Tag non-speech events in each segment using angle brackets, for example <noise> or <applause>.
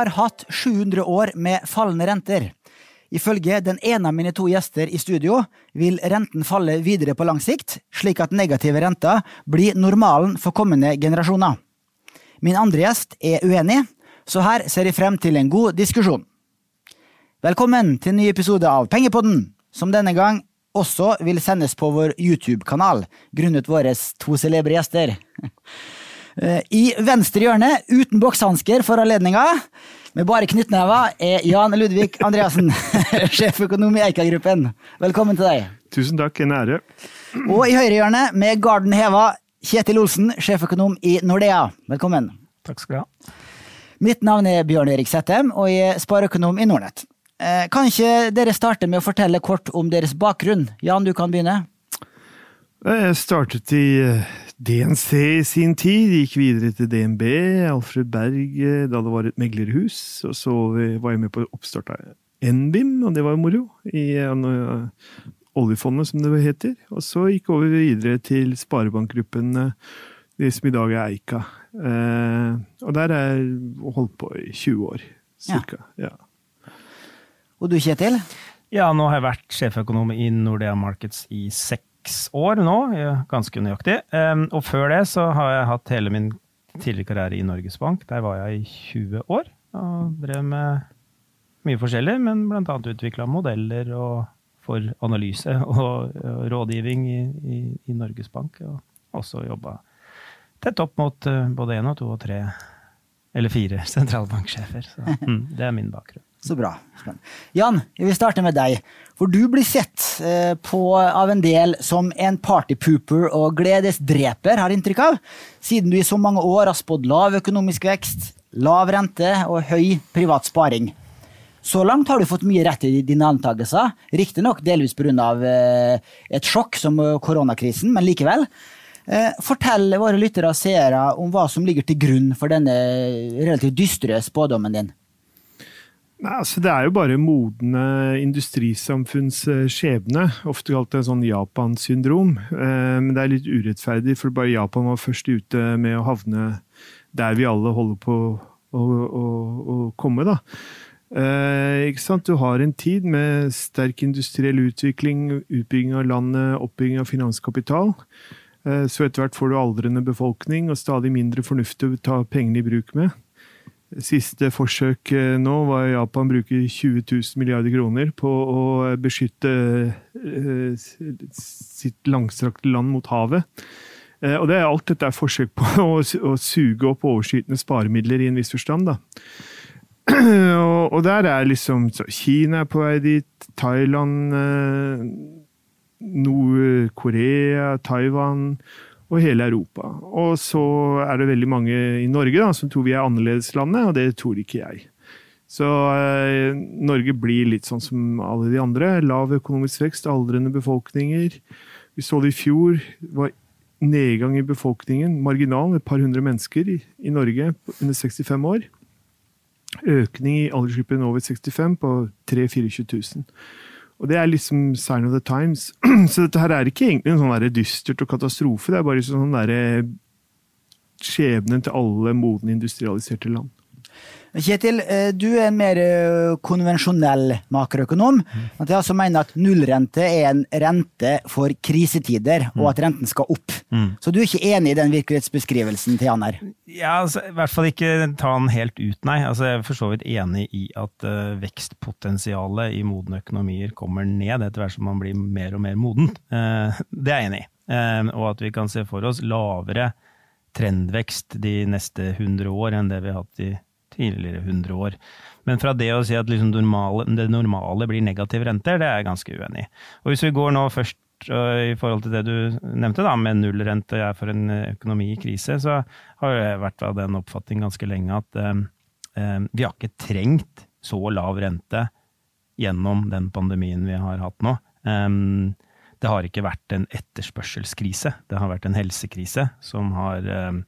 har hatt 700 år med fallende renter. Ifølge den ene av mine to gjester i studio vil renten falle videre på lang sikt, slik at negative renter blir normalen for kommende generasjoner. Min andre gjest er uenig, så her ser jeg frem til en god diskusjon. Velkommen til en ny episode av Pengepodden, som denne gang også vil sendes på vår YouTube-kanal, grunnet våre to celebre gjester. I venstre hjørne, uten bokshansker for anledninga, med bare knyttnever, er Jan Ludvig Andreassen, <laughs> sjeføkonom i Eika-gruppen. Velkommen til deg. Tusen takk, en ære. Og i høyre hjørne, med garden heva, Kjetil Olsen, sjeføkonom i Nordea. Velkommen. Takk skal du ha. Mitt navn er Bjørn Erik Settem, og jeg er spareøkonom i Nordnett. Eh, kan ikke dere starte med å fortelle kort om deres bakgrunn? Jan, du kan begynne. Jeg startet i eh, DNC i sin tid, gikk videre til DNB, Alfred Berg, eh, da det var et meglerhus. Og så var jeg med på oppstart av NBIM, og det var jo moro. I oljefondet, som det heter. Og så gikk jeg over videre til Sparebankgruppen, det som i dag er Eika. Og der har jeg holdt på i 20 år, cirka. Ja. ja. Og du, Kjetil? Ja, nå har jeg vært sjeføkonom i Nordea Markets i seks år nå, ganske nøyaktig. Og før det så har jeg hatt hele min tidligere karriere i Norges Bank. Der var jeg i 20 år og drev med mye forskjellig, men annet utvikla modeller for analyse <laughs> og rådgivning i, i, i Norges Bank. Og også jobba tett opp mot både én og to og tre, eller fire <laughs> sentralbanksjefer. Så <laughs> mm, det er min bakgrunn. Så bra. Jan, vi starter med deg. For du blir sett eh, på av en del som en partypooper og gledesdreper, har inntrykk av, siden du i så mange år har spådd lav økonomisk vekst, lav rente og høy privat sparing. Så langt har du fått mye rett i dine antakelser, riktignok delvis pga. Eh, et sjokk som koronakrisen, men likevel. Eh, fortell våre lyttere og seere om hva som ligger til grunn for denne relativt dystre spådommen din. Nei, altså Det er jo bare modne industrisamfunns skjebne. Ofte kalt en sånn Japan-syndrom. Men det er litt urettferdig, for bare Japan var først ute med å havne der vi alle holder på å, å, å komme. da. sant? Du har en tid med sterk industriell utvikling, utbygging av landet, oppbygging av finanskapital. Så etter hvert får du aldrende befolkning og stadig mindre fornuftig å ta pengene i bruk med. Siste forsøk nå var Japan bruker 20 000 milliarder kroner på å beskytte sitt langstrakte land mot havet. Og det er alt dette er forsøk på <laughs> å, suge opp overskytende sparemidler i en viss forstand. da. <clears throat> Og der er liksom Kina er på vei dit, Thailand, Nord-Korea, Taiwan og hele Europa. Og så er det veldig mange i Norge da, som tror vi er annerledeslandet, og det tror ikke jeg. Så eh, Norge blir litt sånn som alle de andre. Lav økonomisk vekst, aldrende befolkninger. Vi så det i fjor. Var nedgang i befolkningen, marginal, et par hundre mennesker i, i Norge under 65 år. Økning i aldersgruppen over 65 på 3 24 000. Og det er liksom sign of the times. <clears throat> Så dette her er ikke egentlig en sånn dystert og katastrofe, det er bare sånn skjebnen til alle modne industrialiserte land. Kjetil, du er en mer konvensjonell makroøkonom. At jeg altså mener at nullrente er en rente for krisetider, og at renten skal opp. Mm. Så du er ikke enig i den virkelighetsbeskrivelsen til Jan her? Ja, altså, I hvert fall ikke ta den helt ut, nei. Altså, jeg er for så vidt enig i at uh, vekstpotensialet i modne økonomier kommer ned etter hvert som man blir mer og mer moden. Uh, det er jeg enig i. Uh, og at vi kan se for oss lavere trendvekst de neste 100 år enn det vi har hatt i tidligere 100 år. Men fra det å si at liksom normale, det normale blir negative renter, det er jeg ganske uenig i. Og hvis vi går nå først i forhold til det du nevnte, da, med nullrente er for en økonomi i krise, så har jeg vært av den oppfatning ganske lenge at eh, vi har ikke trengt så lav rente gjennom den pandemien vi har hatt nå. Um, det har ikke vært en etterspørselskrise, det har vært en helsekrise som har um,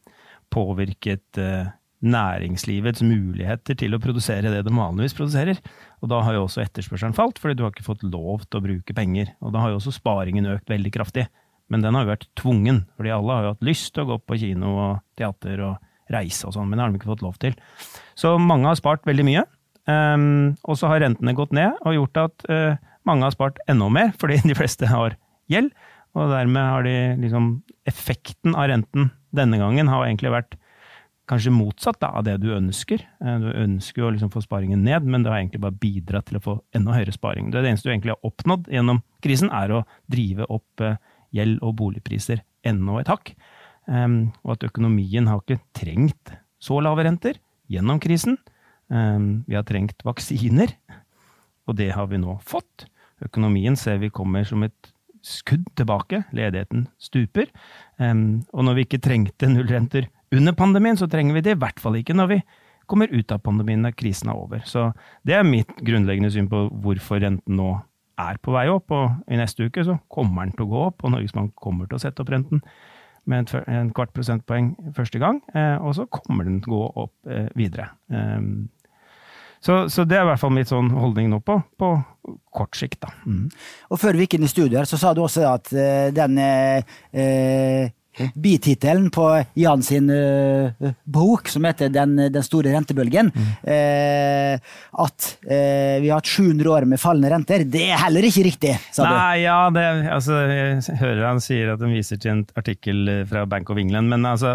påvirket uh, næringslivets muligheter til å produsere det de vanligvis produserer. Og da har jo også etterspørselen falt, fordi du har ikke fått lov til å bruke penger. Og da har jo også sparingen økt veldig kraftig. Men den har jo vært tvungen, fordi alle har jo hatt lyst til å gå på kino og teater og reise og sånn, men det har de ikke fått lov til. Så mange har spart veldig mye. Um, og så har rentene gått ned og gjort at uh, mange har spart enda mer, <laughs> fordi de fleste har gjeld. Og dermed har de liksom Effekten av renten denne gangen har egentlig vært kanskje motsatt da, av det du ønsker. Eh, du ønsker jo å liksom få sparingen ned, men det har egentlig bare bidratt til å få enda høyere sparing. Det eneste du egentlig har oppnådd gjennom krisen, er å drive opp uh, gjeld og boligpriser enda et hakk. Um, og at økonomien har ikke trengt så lave renter gjennom krisen. Um, vi har trengt vaksiner, og det har vi nå fått. Økonomien ser vi kommer som et skudd tilbake. Ledigheten stuper. Um, og når vi ikke trengte nullrenter under pandemien, så trenger vi det i hvert fall ikke når vi kommer ut av pandemien når krisen er over. Så det er mitt grunnleggende syn på hvorfor renten nå er på vei opp. Og i neste uke så kommer den til å gå opp, og Norges Bank kommer til å sette opp renten med en kvart prosentpoeng første gang, eh, og så kommer den til å gå opp eh, videre. Um, så, så, det er i hvert fall mitt sånn holdning nå på, på kort sikt. Da. Mm. Og før vi gikk inn i studio her, så sa du også at uh, den bitittelen på Jan sin bok, som heter Den, den store rentebølgen, mm. uh, at uh, vi har hatt 700 år med fallende renter, det er heller ikke riktig, sa du? Nei, ja, det, altså, jeg hører han sier at han viser til en artikkel fra Bank of England, men altså,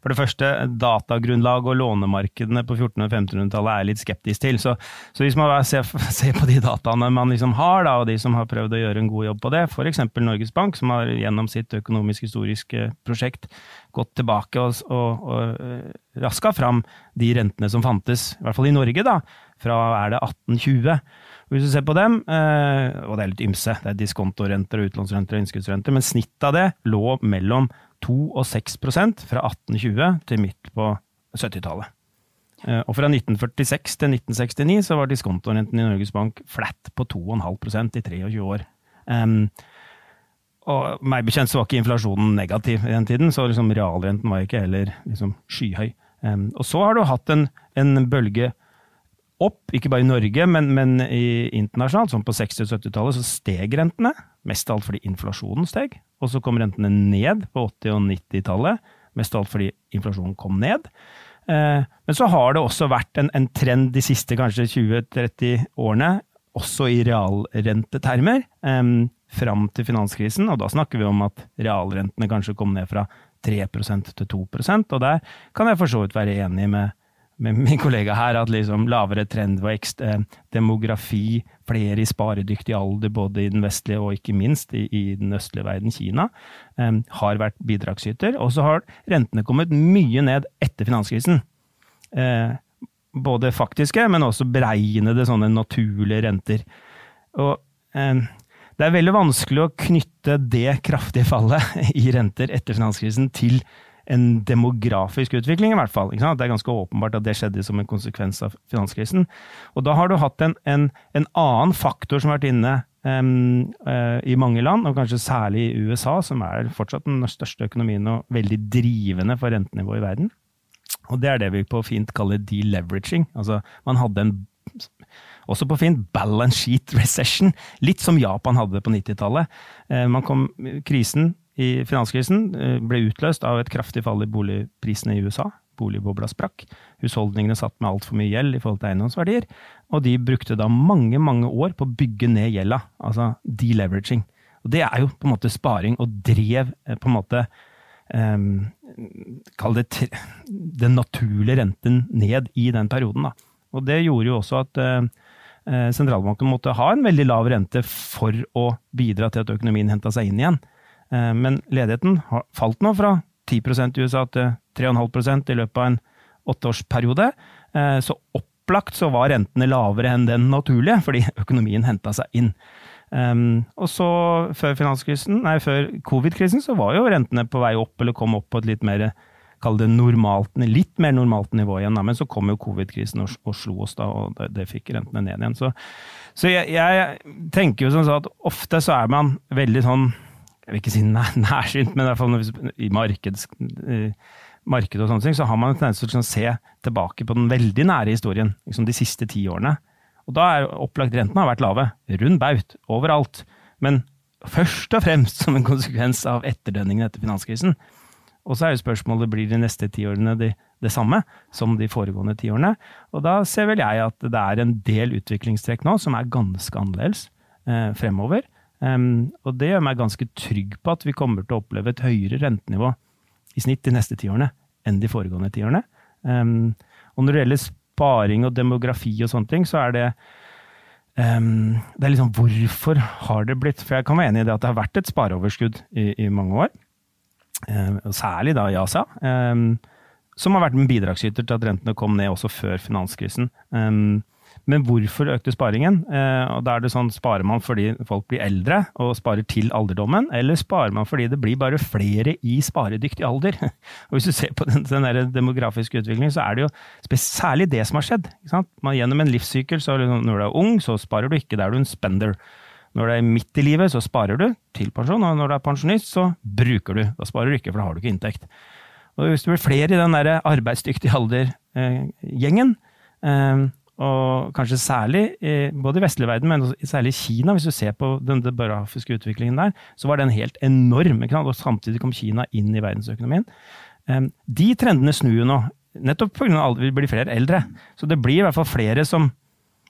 for det første, datagrunnlag og lånemarkedene på 1400- og 1500-tallet er jeg litt skeptisk til. Så, så hvis man ser, <laughs> ser, på de dataene man liksom har, da, og de som har prøvd å gjøre en god jobb på det, f.eks. Norges Bank, som har gjennom sitt økonomisk-historiske prosjekt gått tilbake og, og, og eh, raska fram de rentene som fantes, i hvert fall i Norge, da, fra er det 1820. Hvis du ser på dem, eh, og det er litt ymse, det er diskontorenter utlånsrenter og innskuddsrenter, men snittet av det lå mellom 2 og 6% fra 1820 til midt på 70-tallet. Eh, og fra 1946 til 1969 så var diskontorenten i Norges Bank flat på 2,5% i 23 år. Um, og meg bekjent så var ikke inflasjonen negativ i den tiden, så liksom realrenten var ikke heller liksom skyhøy. Um, og så har du hatt en, en, bølge opp, ikke bare i Norge, men, men i internasjonalt. Sånn på 60- og 70-tallet så steg rentene, mest av alt fordi inflasjonen steg. Og så kom rentene ned på 80- og 90-tallet, mest av alt fordi inflasjonen kom ned. Uh, men så har det også vært en, en trend de siste kanskje 20-30 årene, også i realrentetermer. Fram til finanskrisen, og da snakker vi om at realrentene kanskje kom ned fra 3% til 2% og der kan jeg for så vidt være enig med, med min kollega her, at liksom lavere trendvekst, eh, demografi, flere i sparedyktig alder både i den vestlige og ikke minst i, i den østlige verden, Kina, eh, har vært bidragsyter. Og så har rentene kommet mye ned etter finanskrisen. Eh, både faktiske, men også beregnede sånne naturlige renter. Og eh, det er veldig vanskelig å knytte det kraftige fallet <laughs> i renter etter finanskrisen til en demografisk utvikling, i hvert fall. Det er ganske åpenbart at det skjedde som en konsekvens av finanskrisen. Og da har du hatt en, en, en annen faktor som har vært inne um, uh, i mange land, og kanskje særlig i USA, som er fortsatt den største økonomien og veldig drivende for rentenivået i verden. Og det er det vi på fint kaller deleveraging. Altså, man hadde en også på fint balance sheet recession, litt som Japan hadde på 90-tallet. Eh, krisen i finanskrisen eh, ble utløst av et kraftig fall i boligprisene i USA. Boligbobla sprakk. Husholdningene satt med altfor mye gjeld i forhold til eiendomsverdier. Og de brukte da mange, mange år på å bygge ned gjelda, altså deleveraging. Og det er jo på en måte sparing, og drev eh, på en måte um, Kall det den naturlige renten ned i den perioden, da. Og det gjorde jo også at uh, sentralbanken måtte ha en veldig lav rente for å bidra til at økonomien henta seg inn igjen. Eh, men ledigheten falt nå fra 10 i USA til 3,5% i løpet av en åtteårsperiode. Eh, så opplagt så var rentene lavere enn den naturlige, fordi økonomien henta seg inn. og så, før før covid-krisen, så var jo rentene på vei opp, eller kom opp på et litt mer kall det normalt, litt mer normalt nivå igjen. Da. Men så kom jo covid-krisen og, og, slo oss, da, og det, det fikk rentene ned igjen. Så, så jeg, jeg, tenker jo sånn at ofte så er man veldig sånn Jeg vil ikke si nær, nærsynt, men i hvert fall i markeds, markedet og sånne ting, så har man en tendens til å se tilbake på den veldig nære historien, liksom de siste ti årene. Og da er opplagt rentene har vært lave. Rund baut. Overalt. Men først og fremst som en konsekvens av etterdønningene etter finanskrisen. Og så er jo spørsmålet blir de neste tiårene det, det samme som de foregående tiårene. Og da ser vel jeg at det er en del utviklingstrekk nå som er ganske annerledes eh, fremover. Um, og det gjør meg ganske trygg på at vi kommer til å oppleve et høyere rentenivå i snitt de neste tiårene enn de foregående tiårene. Um, og når det gjelder sparing og demografi og sånne ting, så er det um, Det er liksom hvorfor har det blitt For jeg kan være enig i det at det har vært et spareoverskudd i, i mange år. Um, særlig da i Asia. som har vært en bidragsyter til at rentene kom ned også før finanskrisen. Um, men hvorfor økte sparingen? Eh, og da er det sånn, Sparer man fordi folk blir eldre og sparer til alderdommen, eller sparer man fordi det blir bare flere i sparedyktig alder? <laughs> Og Hvis du ser på den, den demografiske utviklingen, så er det jo særlig det som har skjedd. Man, gjennom en livssykkel, så liksom, når du er ung, så sparer du ikke, da er du en spender. Når du er midt i livet, så sparer du til pensjon, og når du er pensjonist, så bruker du. Da sparer du ikke, for da har du ikke inntekt. Og Hvis det blir flere i den arbeidsdyktige alder-gjengen, eh, og kanskje særlig både i vestlig verden, men særlig i Kina, hvis du ser på den demografiske utviklingen der, så var den helt enorm. Og samtidig kom Kina inn i verdensøkonomien. De trendene snur jo nå, nettopp pga. at vi blir flere eldre. Så det blir i hvert fall flere som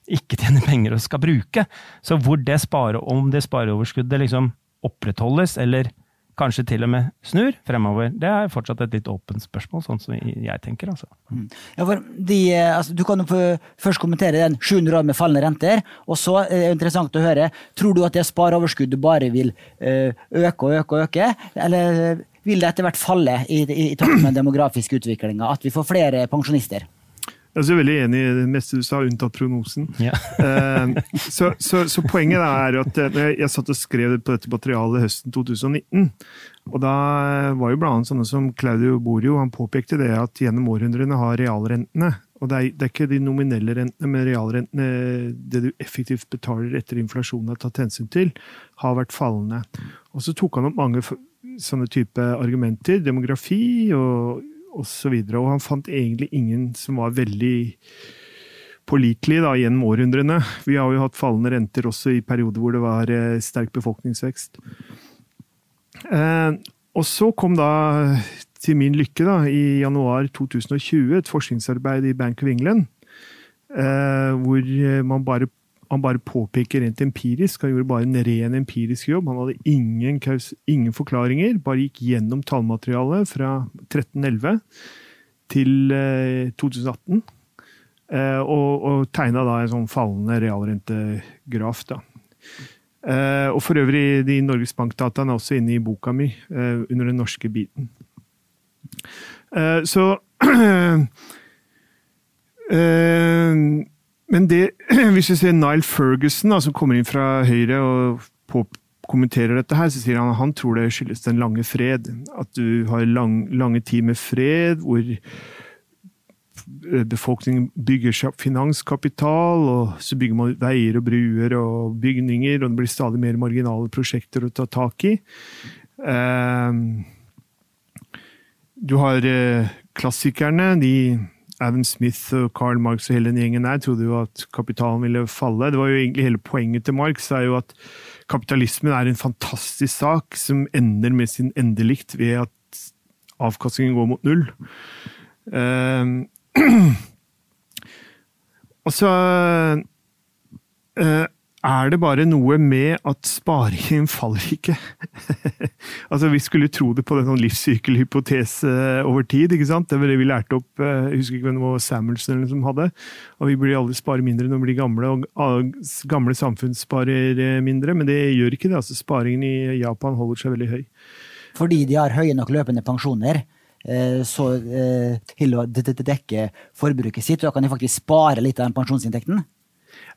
ikke tjener penger og skal bruke. Så hvor det sparer, om det spareoverskuddet liksom opprettholdes, eller kanskje til og med snur fremover? Det er fortsatt et litt åpent spørsmål, sånn som jeg tenker. Altså. Mm. Ja, de, eh, altså, du kan jo først kommentere den 700 år med fallende renter. Og så er det interessant å høre, tror du at det spareoverskuddet bare vil eh, øke og øke og øke? Eller vil det etter hvert falle i, i, i takt med den demografiske utviklinga? At vi får flere pensjonister? Jeg er veldig enig i det meste du sa, unntatt prognosen. Ja. <laughs> Eh, så, så, så, poenget er at jeg, jeg satt og skrev på dette materialet høsten 2019. Og da var jo annet sånne som Claudio Borio han påpekte det at gjennom århundrene har realrentene og det er, det er, ikke de nominelle rentene, men realrentene, det du effektivt betaler etter inflasjonen har tatt hensyn til, har vært fallende. Og så tok han opp mange sånne type argumenter. Demografi og osv. Og, og han fant egentlig ingen som var veldig pålitelig da, gjennom århundrene. Vi har jo hatt fallende renter også i perioder hvor det var eh, sterk befolkningsvekst. Eh, og så kom da, til min lykke, da, i januar 2020 et forskningsarbeid i Bank of England, eh, hvor man bare han bare påpeker rent empirisk. Han gjorde bare en ren empirisk jobb. Han hadde ingen, ingen forklaringer. Bare gikk gjennom tallmaterialet fra 1311 til eh, 2018. Eh, og, og tegna da en sånn fallende realrentegraf. da. Eh, og for øvrig, de Norges Bank-dataene er også inne i boka mi, eh, under den norske biten. Eh, så <clears throat> eh, men det, <clears throat> hvis vi ser Nile Ferguson, da, som kommer inn fra Høyre og kommenterer dette her, så sier han at han tror det skyldes den lange fred. At du har lang, lange tid med fred, hvor befolkningen bygger seg finanskapital, og så bygger man veier og bruer og bygninger, og det blir stadig mer marginale prosjekter å ta tak i. Ehm, du har eh, klassikerne. de Adam Smith og Carl Marx og hele den gjengen der trodde jo at kapitalen ville falle. Det var jo egentlig Hele poenget til Marx er jo at kapitalismen er en fantastisk sak som ender med sin endelikt ved at avkastningen går mot null. Uh, <clears throat> og så uh, er det bare noe med at sparingen <laughs> faller ikke. altså, Vi skulle tro det på den sånn livssykkelhypotese over tid. ikke sant? Det var det vi lærte opp eh, jeg husker ikke hvem det var Samuelsen som hadde. Og Vi blir aldri spare mindre når vi blir gamle, og gamle samfunn sparer eh, mindre. Men det gjør ikke det. altså Sparingen i Japan holder seg veldig høy. Fordi de har høye nok løpende pensjoner, eh, så til å dekke forbruket sitt, Da kan de faktisk spare litt av den pensjonsinntekten?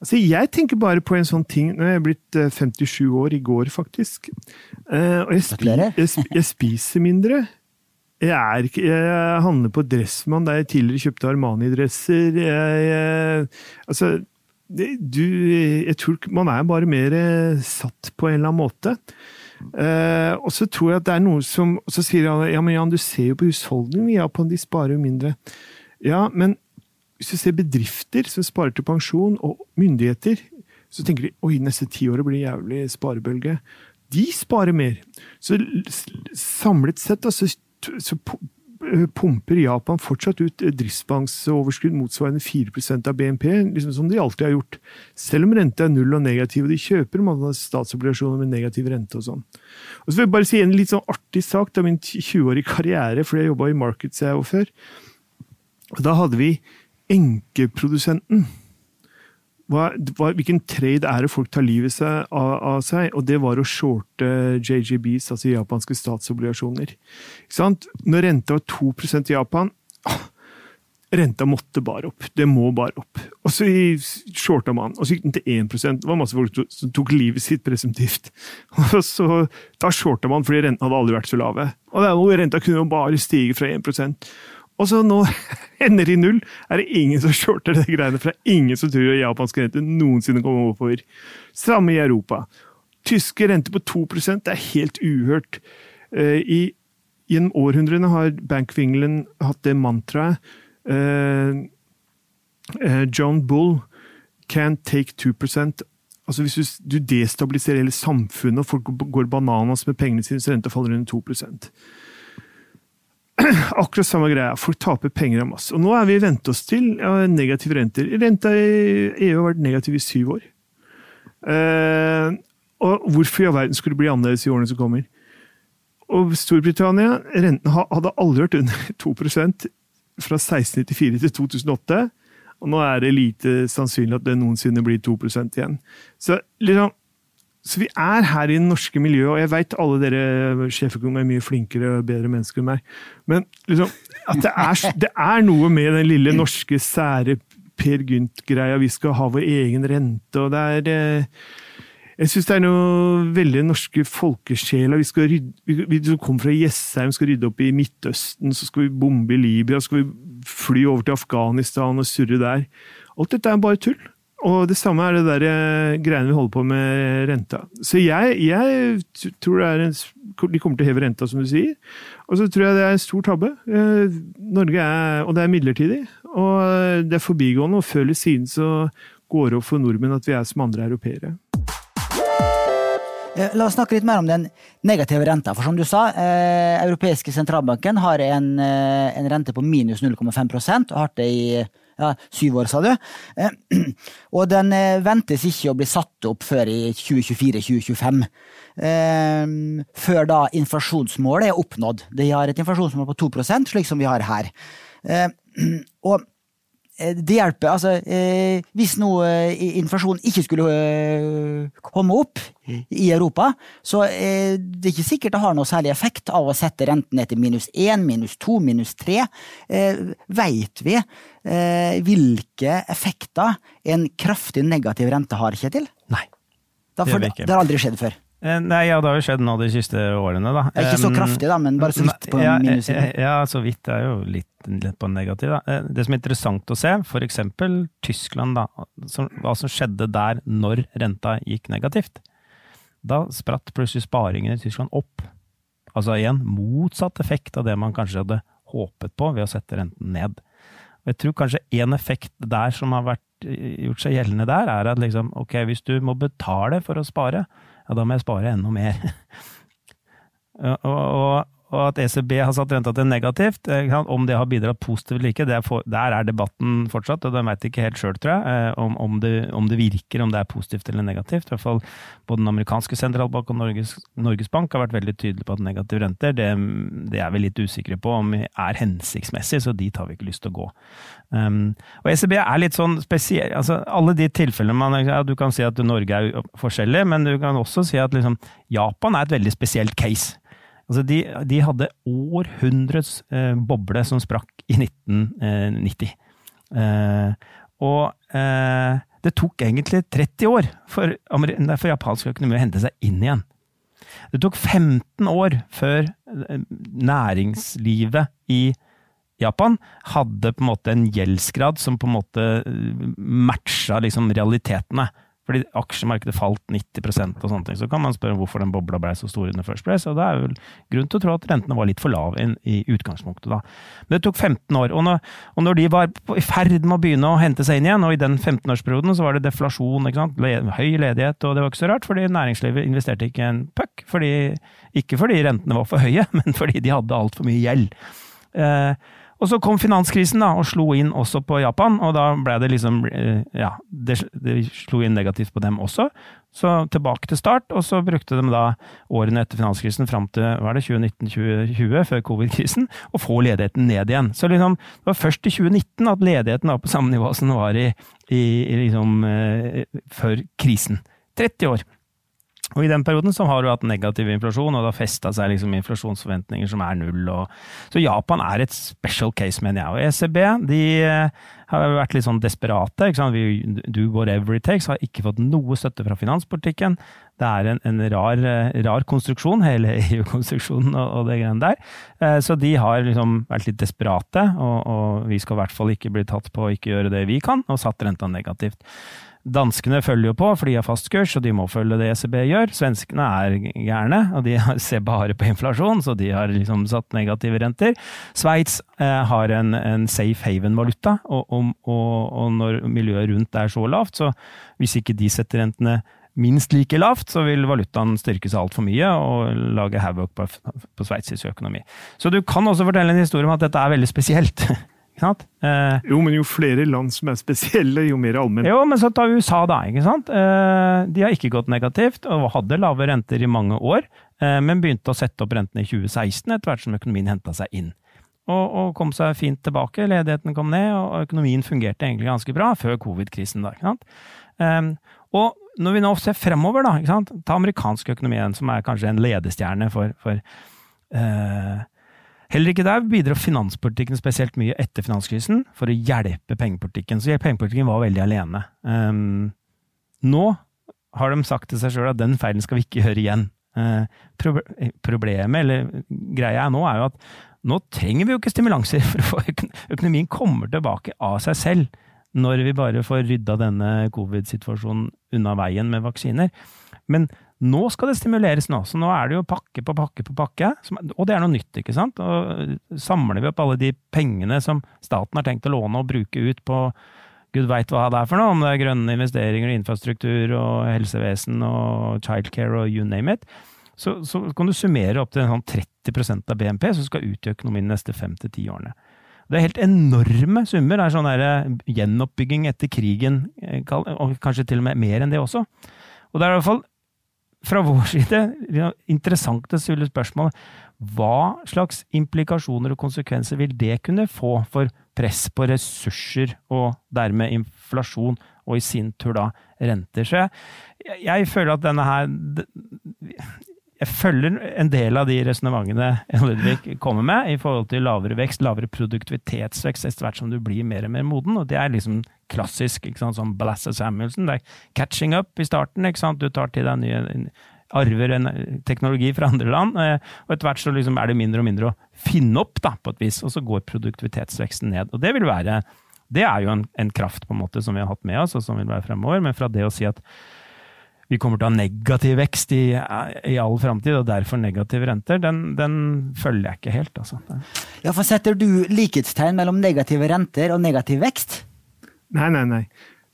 Altså, jeg tenker bare på en sånn ting Nå er jeg blitt 57 eh, år, i går faktisk. Uh, og jeg, spi, jeg, jeg, spiser mindre. Jeg, er ikke, jeg handler på Dressmann, der jeg tidligere kjøpte Armani-dresser. altså, det, du Jeg tror man er bare mer eh, satt på en eller annen måte. Uh, og så tror jeg at det er noe som så sier han ja, men Jan, du ser jo på husholdningen ja, på de sparer jo mindre. Ja, men hvis du ser bedrifter som sparer til pensjon, og myndigheter, så tenker de oi, neste tiåret blir en jævlig sparebølge. De sparer mer. Så samlet sett altså, så pumper Japan fortsatt ut driftsbanksoverskudd motsvarende 4% av BNP, liksom som de alltid har gjort. Selv om renta er null og negativ, og de kjøper mange statsobligasjoner med negativ rente og sånn. Og så vil jeg bare si en litt sånn artig sak da min 20-årige karriere, fordi jeg jobba i Markets jeg før. Og Da hadde vi enkeprodusenten hva, hva, hvilken trade er det folk tar livet seg av, av, seg? Og det var å shorte JGBs, altså japanske statsobligasjoner. Når renta var 2% i Japan Renta måtte bare opp. Det må bare opp. Og så shorta man, og så gikk den til 1 Det var masse folk som tok livet sitt presumptivt. <laughs> Og så, Da shorta man fordi rentene hadde aldri vært så lave. Og renta kunne bare stige fra 1 og så nå <laughs> ender i null. Er det ingen som shorter det greiene, for det er ingen som tror at japanske renter noensinne kommer oppover. Samme i Europa. Tyske renter på 2 det er helt uhørt. Eh, I, gjennom århundrene har Bank of England hatt det mantraet uh, uh, John Bull can't take 2% Altså Hvis du, du destabiliserer hele samfunnet og folk går bananas med pengene sine, så renta faller under 2 <clears throat> Akkurat samme greia. Folk taper penger av masse. Og nå er vi vent oss til ja, negative renter. Renta i EU har vært negativ i syv år. Eh, og hvorfor i all verden skulle det bli annerledes i årene som kommer? Og Storbritannia, renten hadde aldri vært under <laughs> 2% fra 1694 til 2008. Og nå er det lite sannsynlig at det noensinne blir 2% igjen. Så liksom, så vi er her i det norske miljøet, og jeg veit alle dere sjeføkonomer er mye flinkere og bedre mennesker enn meg, men liksom, at det er, det er, noe med den lille norske, sære Per Gynt-greia. Vi skal ha vår egen rente, og det er eh, Jeg syns det er noe veldig norske folkesjela. Vi skal rydde, vi kommer fra Jessheim, skal rydde opp i Midtøsten, så skal vi bombe i Libya, så skal vi fly over til Afghanistan og surre der. Alt dette er bare tull. Og det samme er det der eh, greiene vi holder på med renta. Så jeg, jeg tror en, de kommer til å heve renta, som du sier. Og så tror jeg det er en stor tabbe. Eh, Norge er, Og det er midlertidig. Og det er forbigående, og før eller siden så går det opp for nordmenn at vi er som andre europeere. Eh, la oss snakke litt mer om den negative renta. For som du sa, eh, Europeiske sentralbanken har en, en rente på minus 0,5% og har det i ja, syv år, sa du. Eh, og den eh, ventes ikke å bli satt opp før i 2024-2025. Eh, før da inflasjonsmålet er oppnådd. De har et inflasjonsmål på 2 slik som vi har her. Og det hjelper. Altså, eh, hvis nå eh, inflasjonen ikke skulle eh, komme opp i Europa, så er det ikke sikkert det har noe særlig effekt av å sette renten ned til minus én, minus to, minus tre. Eh, Veit vi eh, hvilke effekter en kraftig negativ rente har, Kjetil? Nei. Det, det, det har aldri skjedd før. Eh, nei, ja, det har jo skjedd nå de siste årene, da. Ikke så kraftig, da, men bare så vidt på ja, minussiden. Ja, så vidt er jo litt, litt på negativ, da. Eh, det som er interessant å se, for eksempel Tyskland, da. hva som skjedde der når renta gikk negativt. Da spratt plutselig sparingen i Tyskland opp. Altså igjen, motsatt effekt av det man kanskje hadde håpet på ved å sette renten ned. Og jeg tror kanskje en effekt der som har vært, eh, gjort seg gjeldende der, er at liksom, ok, hvis du må betale for å spare, ja, da må jeg spare enda mer. <laughs> og, og, og at ECB har satt renta til negativt, eh, om det har bidratt positivt eller ikke, er for, der er debatten fortsatt, og de veit ikke helt sjøl, tror jeg, eh, om, om, det, om, det, virker, om det er positivt eller negativt. I hvert fall både den amerikanske sentralbank og Norges, Norges, Bank har vært veldig tydelige på at negative renter, det, det, er vi litt usikre på om er hensiktsmessig, så dit har vi ikke lyst til å gå. Um, og ECB er litt sånn spesiell, altså alle de tilfellene man ja, Du kan si at Norge er forskjellig, men du kan også si at liksom, Japan er et veldig spesielt case. Altså de, de hadde århundrets eh, boble som sprakk i 1990. Eh, og eh, det tok egentlig 30 år for, for japansk økonomi å hente seg inn igjen. Det tok 15 år før eh, næringslivet i Japan hadde på en måte en gjeldsgrad som på en måte eh, matcha liksom realitetene. Fordi aksjemarkedet falt 90 og sånne ting. Så kan man spørre hvorfor den bobla ble så stor under first place. Og det er vel grunn til å tro at rentene var litt for lave i utgangspunktet, da. Men det tok 15 år. Og når, og når de var i ferd med å begynne å hente seg inn igjen, og i den 15-årsperioden så var det deflasjon, høy ledighet, og det var ikke så rart, fordi næringslivet investerte ikke en puck. Ikke fordi rentene var for høye, <laughs> men fordi de hadde altfor mye gjeld. Eh, og så kom finanskrisen da, og slo inn også på Japan, og da ble det liksom eh, Ja, det, det slo inn negativt på dem også. Så tilbake til start, og så brukte de da årene etter finanskrisen fram til hva er det, 2019-2020, før covid-krisen, å få ledigheten ned igjen. Så liksom, det var først i 2019 at ledigheten var på samme nivå som den var i, i, i liksom, eh, før krisen. 30 år. Og I den perioden så har du hatt negativ inflasjon, og det har festa seg liksom inflasjonsforventninger som er null. Og... Så Japan er et special case, mener jeg. Og ECB de eh, har vært litt sånn desperate. Ikke sant? We do whatever it takes. Har ikke fått noe støtte fra finanspolitikken. Det er en, en rar, eh, rar, konstruksjon, hele <laughs> EU-konstruksjonen og, og, det greiene der. Eh, så de har liksom vært litt desperate, og, og vi skal i hvert fall ikke bli tatt på å ikke gjøre det vi kan, og satt renta negativt. Danskene følger jo på, for de har fast kurs, og de må følge det ECB gjør. Svenskene er gærne, og de <laughs> ser bare på inflasjon, så de har liksom satt negative renter. Sveits eh, har en, en, safe haven-valuta, og, og, og, når miljøet rundt er så lavt, så hvis ikke de setter rentene minst like lavt, så vil valutaen styrke seg altfor mye og lage havoc på, på sveitsisk økonomi. Så du kan også fortelle en historie om at dette er veldig spesielt. <laughs> Eh, jo, men jo flere land som er spesielle, jo mer allmenn. Jo, men så ta USA, da. ikke sant? Eh, de har ikke gått negativt, og hadde lave renter i mange år, eh, men begynte å sette opp rentene i 2016 etter hvert som økonomien henta seg inn. Og, og, kom seg fint tilbake, ledigheten kom ned, og økonomien fungerte egentlig ganske bra før covid-krisen. da, ikke sant? Eh, og når vi nå ser fremover, da, ikke sant? ta amerikansk økonomi, som er kanskje en ledestjerne for, for eh, Heller ikke der bidrar finanspolitikken spesielt mye etter finanskrisen for å hjelpe pengepolitikken. Så pengepolitikken var veldig alene. Um, nå har de sagt til seg sjøl at den feilen skal vi ikke gjøre igjen. Uh, problemet, eller greia nå, er jo at nå trenger vi jo ikke stimulanser, <laughs> for økonomien kommer tilbake av seg selv når vi bare får rydda denne covid-situasjonen unna veien med vaksiner. Men nå skal det stimuleres nå, så nå er det jo pakke på pakke på pakke. og det er noe nytt, ikke sant. Og samler vi opp alle de pengene som staten har tenkt å låne og bruke ut på gud veit hva det er for noe, om det er grønne investeringer, og infrastruktur og helsevesen og childcare og you name it, så, så kan du summere opp til en sånn 30% av BNP som skal ut i økonomien de neste fem til ti årene. Det er helt enorme summer. Det er sånn der eh, gjenoppbygging etter krigen, eh, og kanskje til og med mer enn det også. Og det er i hvert fall fra vår side interessant å stille spørsmål hva slags implikasjoner og konsekvenser vil det kunne få for press på ressurser, og dermed inflasjon, og i sin tur da renter? Så jeg, jeg føler at denne her jeg følger en del av de resonnementene Ludvig kommer med, i forhold til lavere vekst, lavere produktivitetsvekst etter hvert som du blir mer og mer moden. og Det er liksom klassisk, ikke sant, som Blasse Samuelsen. Det er catching up i starten. ikke sant, Du tar til deg nye arver en teknologi fra andre land, eh, og etter hvert så liksom er det mindre og mindre å finne opp, da, på et vis, og så går produktivitetsveksten ned. Og det vil være Det er jo en, en kraft på en måte som vi har hatt med oss, og som vil være fremover, men fra det å si at vi kommer til å ha negativ vekst i, i all framtid, og derfor negative renter, den, den, følger jeg ikke helt. Altså. Ja, for Setter du likhetstegn mellom negative renter og negativ vekst? Nei, nei, nei.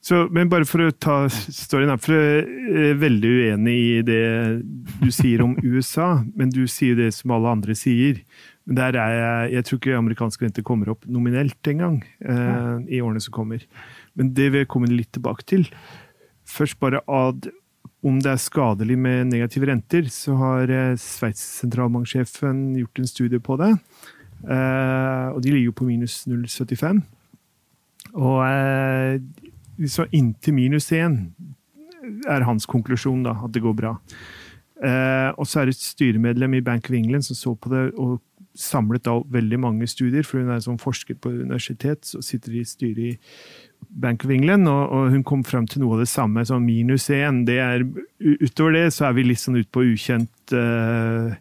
Så, men bare for å ta storyen her, for jeg er veldig uenig i det du sier om <laughs> USA, men du sier det som alle andre sier. Men der er jeg, jeg tror ikke amerikanske renter kommer opp nominelt engang eh, i årene som kommer. Men det vil jeg komme litt tilbake til. Først bare ad om det er skadelig med negative renter, så har eh, Sveits sentralbanksjefen gjort en studie på det. Eh, og de ligger jo på minus 0,75. Og eh, så inntil minus 1 er hans konklusjon, da, at det går bra. Og så er det et styremedlem i Bank of England som så på det og samlet da veldig mange studier, for hun er sånn forsker på universitet, så sitter i styret i Bank of England, og, og, hun kom frem til noe av det samme, sånn minus én. Utover det så er vi litt sånn ute på ukjent uh,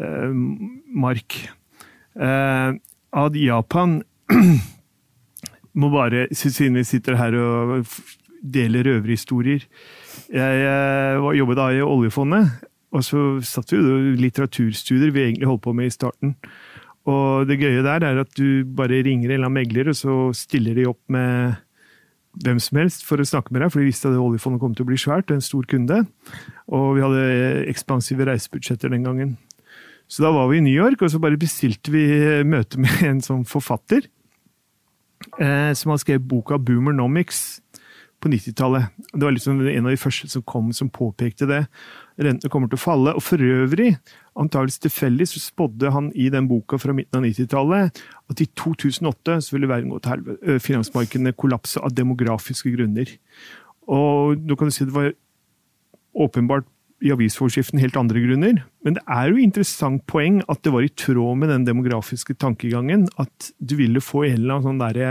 uh, mark. Uh, ad Japan må bare, siden vi sitter her og deler røverhistorier. Jeg, jeg jobbet da i oljefondet, og så satt vi jo litteraturstudier vi egentlig holdt på med i starten. Og det gøye der er at du bare ringer en eller annen megler, og så stiller de opp med hvem som helst for å snakke med deg, for de visste at oljefondet kom til å bli svært, og en stor kunde. Og vi hadde ekspansive reisebudsjetter den gangen. Så da var vi i New York, og så bare bestilte vi møte med en sånn forfatter eh, som har skrevet boka Boomernomics på 90-tallet. Det var liksom en av de første som kom som påpekte det. Rentene kommer til å falle. Og for øvrig, antakeligvis tilfeldig, så spådde han i den boka fra midten av 90-tallet at i 2008 så ville verden gå til helvete. Finansmarkedene kollapse av demografiske grunner. Og nå kan du si det var åpenbart i avisforskriften helt andre grunner. Men det er jo interessant poeng at det var i tråd med den demografiske tankegangen at du ville få en eller annen sånn derre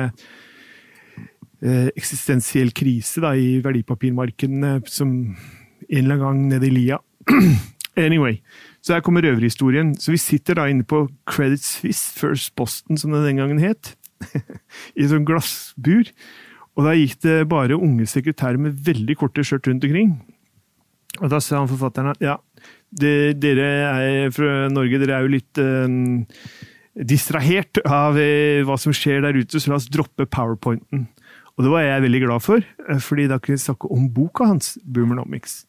eh, eksistensiell krise da, i verdipapirmarkedene som en eller annen gang nede i lia. <clears throat> anyway, så her kommer røverhistorien. Så vi sitter da inne på Credit Suisse First Boston, som det den gangen het. <laughs> I et sånt glassbur. Og da gikk det bare unge sekretærer med veldig korte skjørt rundt omkring. Og da sa han forfatteren at ja, det, dere er fra Norge, dere er jo litt eh, distrahert av eh, hva som skjer der ute, så la oss droppe powerpointen. Og det var jeg veldig glad for, eh, fordi da kunne vi snakke om boka hans, Boomernomics.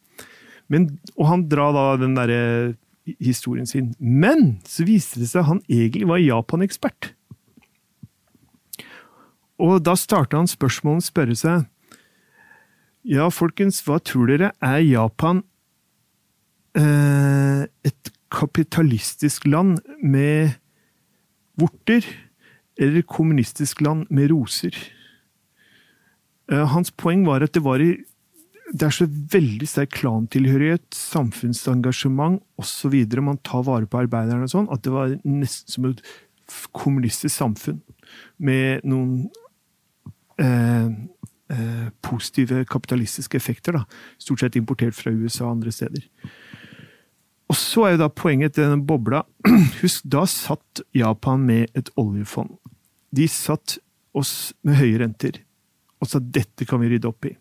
Men, og han drar da den derre historien sin. Men så viste det seg at han egentlig var Japan-ekspert. Og da starta han spørsmålet å spørre seg ja, folkens, hva tror dere? Er Japan eh, et kapitalistisk land med vorter, eller et kommunistisk land med roser? Eh, hans poeng var at det var i det er så veldig sterk klantilhørighet, samfunnsengasjement osv. Man tar vare på arbeiderne og sånn, at det var nesten som et kommunistisk samfunn med noen eh, eh, positive kapitalistiske effekter. Da. Stort sett importert fra USA og andre steder. Og så er jo da poenget til denne bobla <clears throat> Husk, da satt Japan med et oljefond. De satt oss med høye renter og sa dette kan vi rydde opp i.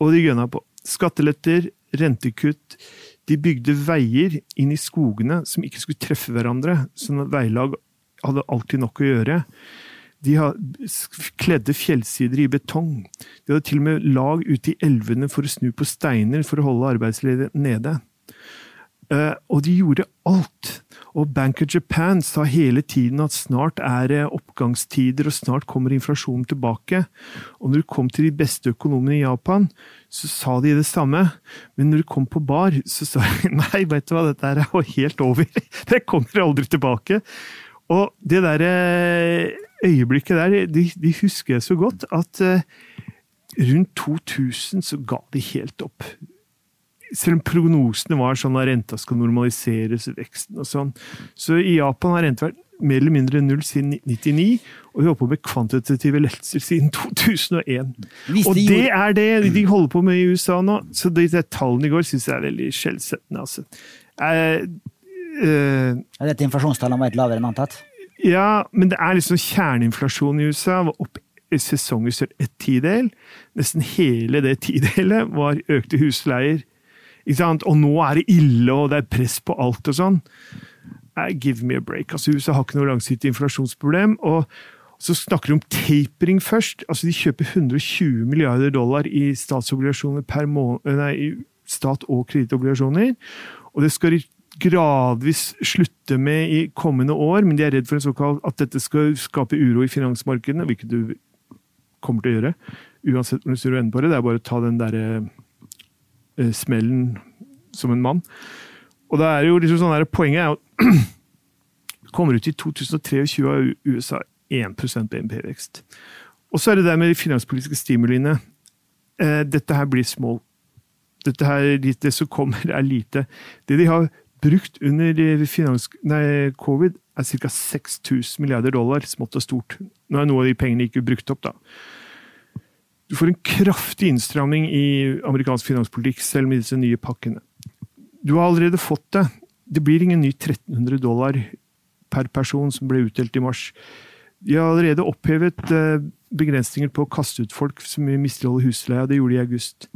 Og de gønna på. Skatteletter, rentekutt. De bygde veier inn i skogene som ikke skulle treffe hverandre, sånn at veilag hadde alltid nok å gjøre. De kledde fjellsider i betong. De hadde til og med lag ute i elvene for å snu på steiner for å holde arbeidsledige nede. Uh, og de gjorde alt. Og Bank of Japan sa hele tiden at snart er det oppgangstider, og snart kommer inflasjonen tilbake. Og når du kom til de beste økonomene i Japan, så sa de det samme. Men når du kom på bar, så sa de <laughs> nei, vet du hva, dette er helt over. <laughs> Det kommer aldri tilbake. Og det derre øyeblikket der, de, de, husker jeg så godt at uh, rundt 2000 så ga de helt opp selv om prognosene var sånn at renta skal normaliseres, veksten og sånn. Så i Japan har renta vært mer eller mindre null siden 99, og vi holder på med kvantitative lettelser siden 2001. Og det er det de holder på med i USA nå, så de, de tallene i går syns jeg er veldig skjellsettende. Altså. Eh, eh, er dette inflasjonstallene var litt lavere enn antatt? Ja, men det er liksom kjerneinflasjon i USA var opp sesongutstyrt ett tidel. Nesten hele det tidelet var økte husleier og nå er det ille, og det er press på alt og sånn. Give me a break. Altså, USA har ikke noe langsiktig inflasjonsproblem. og så snakker de om tapering først. Altså, De kjøper 120 milliarder dollar i statsobligasjoner per måned, nei, stat- og kredittobligasjoner. Og det skal gradvis slutte med i kommende år, men de er redd for såkalt, at dette skal skape uro i finansmarkedene, hvilket du kommer til å gjøre. Uansett hvordan du snur enden på det. Det er bare å ta den derre Eh, smellen som en mann. Og det er jo liksom sånn der, Poenget er jo <clears throat> kommer ut i 2023 av USA 1% BNP-vekst. Og så er det der med de finanspolitiske stimuliene. Eh, dette her blir small Dette her, Det som kommer, er lite. Det de har brukt under finans, nei, covid, er ca. 6000 milliarder dollar, smått og stort. Nå er noe av de pengene ikke brukt opp, da. Du får en kraftig innstramming i amerikansk finanspolitikk, selv med disse nye pakkene. Du har allerede fått det. Det blir ingen ny 1300 dollar per person som ble utdelt i mars. De har allerede opphevet eh, begrensninger på å kaste ut folk som misligholder husleia. Det gjorde de i august.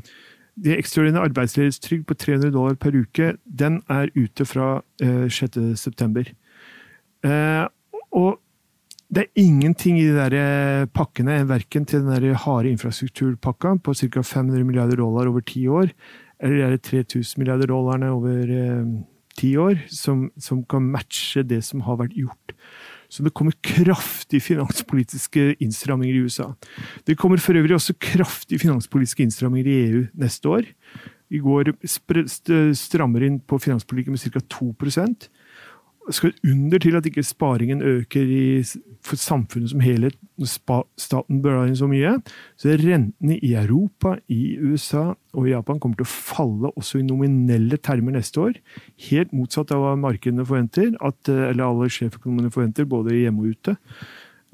Det ekstraordinære arbeidsledighetstrygd på 300 dollar per uke, den er ute fra eh, 6.9. Eh, og det er ingenting i de der eh, pakkene, verken til den der harde infrastrukturpakka på ca. 500 milliarder dollar over ti år, eller de 3000 milliarder dollarene over eh, ti år, som, som, kan matche det som har vært gjort. Så det kommer kraftige finanspolitiske innstramminger i USA. Det kommer for øvrig også kraftige finanspolitiske innstramminger i EU neste år. I går strammer inn på finanspolitikken med ca. 2 skal under til at ikke sparingen øker i, for samfunnet som helhet staten bør inn så mye. Så rentene i Europa, i USA og i Japan kommer til å falle også i nominelle termer neste år. Helt motsatt av hva markedene forventer, at, eller alle sjeføkonomene forventer, både hjemme og ute.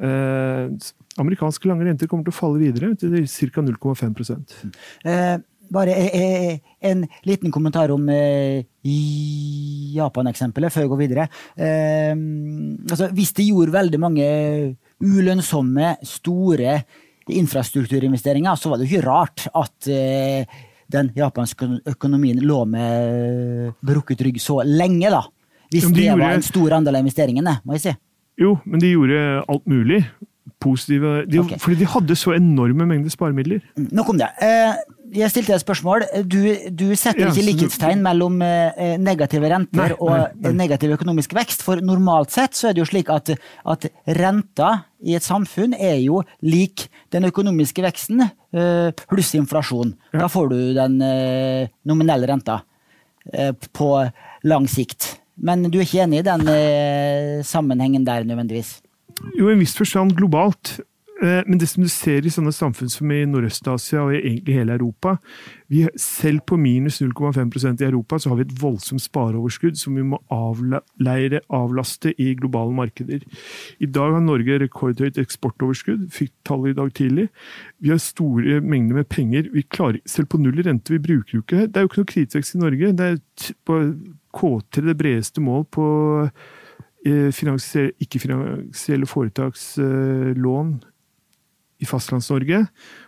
Eh, amerikanske lange renter kommer til å falle videre til ca. 0,5 eh, bare en liten kommentar om eh, Japan-eksempelet før jeg går videre. Eh, altså, hvis de gjorde veldig mange ulønnsomme, store infrastrukturinvesteringer, så var det jo ikke rart at eh, den japanske økonomien lå med brukket rygg så lenge, da. Hvis de det gjorde... var en stor andel av investeringene, må jeg si. Jo, men de gjorde alt mulig positive de, okay. Fordi de hadde så enorme mengder sparemidler. Mm, nok om det. Eh, jeg stilte deg et spørsmål. Du, du setter ja, ikke likhetstegn mellom eh, negative renter nei, og nei, nei. negativ økonomisk vekst. For normalt sett så er det jo slik at, at renta i et samfunn er jo lik den økonomiske veksten eh, pluss inflasjon. Ja. Da får du den nominelle renta på lang sikt. Men du er ikke enig i den sammenhengen der nødvendigvis? Jo, i en viss forstand globalt. Eh, men det som du ser i sånne samfunn som i Nordøst-Asia og egentlig hele Europa vi, Selv på minus 0,5% i Europa så har vi et voldsomt spareoverskudd som vi må avleire, avlaste i globale markeder. I dag har Norge rekordhøyt eksportoverskudd, fikk tallet i dag tidlig. Vi har store mengder med penger. Vi klarer, selv på null rente, vi bruker jo ikke Det er jo ikke noe kritisk i Norge. Det er på K3 det bredeste mål på Eh, ikke-finansielle foretakslån i Fastlands-Norge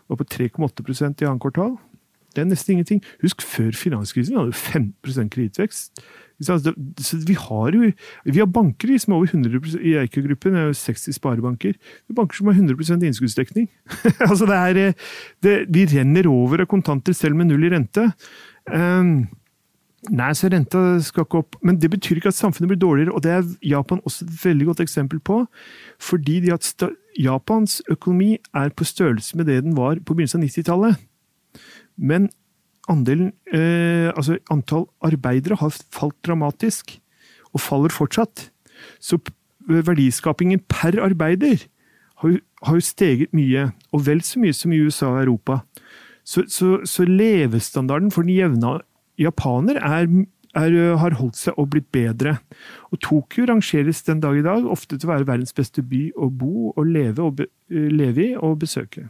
var på 3,8% i annet kvartal. Det er nesten ingenting. Husk, før finanskrisen hadde vi 15% kredittvekst. vi har jo vi har banker som er over 100% i Eika-gruppen, er jo 60 sparebanker. Vi har banker som har 100% innskuddsdekning. <laughs> altså det er, eh, det, vi renner over av kontanter selv med null i rente. Um, Nei, så renta skal ikke opp. Men det betyr ikke at samfunnet blir dårligere, og det er Japan også et veldig godt eksempel på. Fordi Japans økonomi er på størrelse med det den var på begynnelsen av 90-tallet. Men andelen, eh, altså antall arbeidere har falt dramatisk, og faller fortsatt. Så verdiskapingen per arbeider har, har jo steget mye, og vel så mye som i USA og Europa. Så, så, så levestandarden for den jevne japaner er, er, har holdt seg og blitt bedre. Og Tokyo rangeres den dag i dag ofte til å være verdens beste by å bo og leve, og be, leve i og besøke.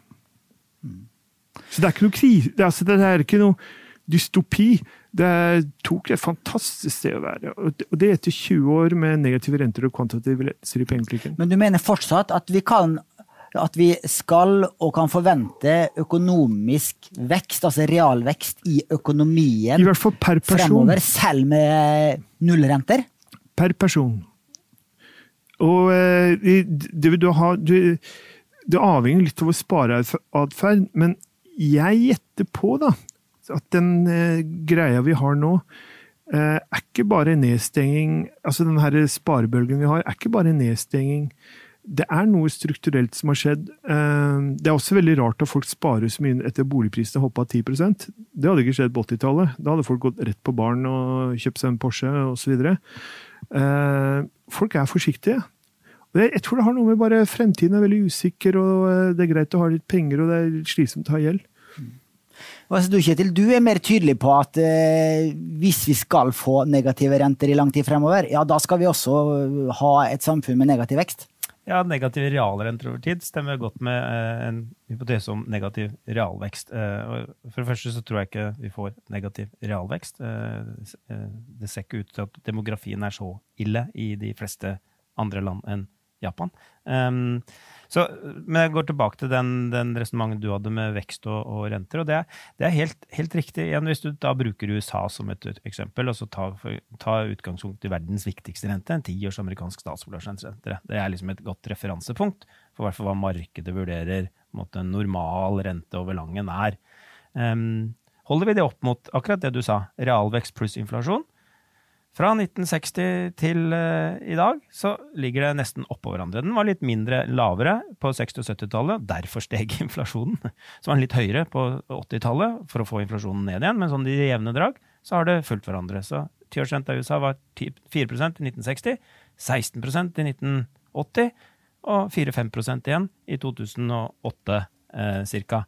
Så det er ikke noe krise, det, altså, det er ikke noe dystopi. Det er Tokyo er et fantastisk sted å være. Og det etter 20 år med negative renter og kvantitative lettelser i pengepolitikken. Men du mener fortsatt at vi kan at vi skal og kan forvente økonomisk vekst, altså realvekst i økonomien I hvert fall per person. fremover, selv med nullrenter? Per person. Og eh, det vil du ha du, Det avhenger litt av vår spareatferd, men jeg gjetter på da, at den eh, greia vi har nå, eh, er ikke bare nedstenging Altså den her sparebølgen vi har, er ikke bare nedstenging det er noe strukturelt som har skjedd. Eh, det er også veldig rart at folk sparer så mye etter boligprisene hoppa 10% Det hadde ikke skjedd på 80-tallet. Da hadde folk gått rett på baren og kjøpt seg en Porsche osv. Eh, folk er forsiktige. Jeg tror det har noe med bare fremtiden er veldig usikker, og eh, det er greit å ha litt penger, og det er slitsomt å ha gjeld. Altså, du, Kjetil, du er mer tydelig på at eh, hvis vi skal få negative renter i lang tid fremover, ja, da skal vi også ha et samfunn med negativ vekst? Ja, negative realrenter over tid stemmer godt med eh, en hypotese om negativ realvekst. Eh, for det første så tror jeg ikke vi får negativ realvekst. Eh, det ser ikke ut til at demografien er så ille i de fleste andre land enn Japan. Så, men jeg går tilbake til den, den resonnementet du hadde med vekst og, og renter. og Det er, det er helt, helt, riktig. Igjen, hvis du da bruker USA som et eksempel, og så tar ta utgangspunkt i verdens viktigste rente, en tiårs amerikansk statsbolagsrente. Det er liksom et godt referansepunkt for hva markedet vurderer måte, en normal rente over langen er. Um, holder vi det opp mot akkurat det du sa, realvekst pluss inflasjon, fra 1960 til uh, i dag så ligger det nesten oppå hverandre. Den var litt mindre lavere på 60- og 70-tallet, derfor steg <laughs> inflasjonen. Så var den litt høyere på 80-tallet for å få inflasjonen ned igjen, men sånn i jevne drag så har det fulgt hverandre. Så tiårsrenta i USA var 4% i 1960, 16% i 1980 og 4-5% igjen i 2008 eh, ca.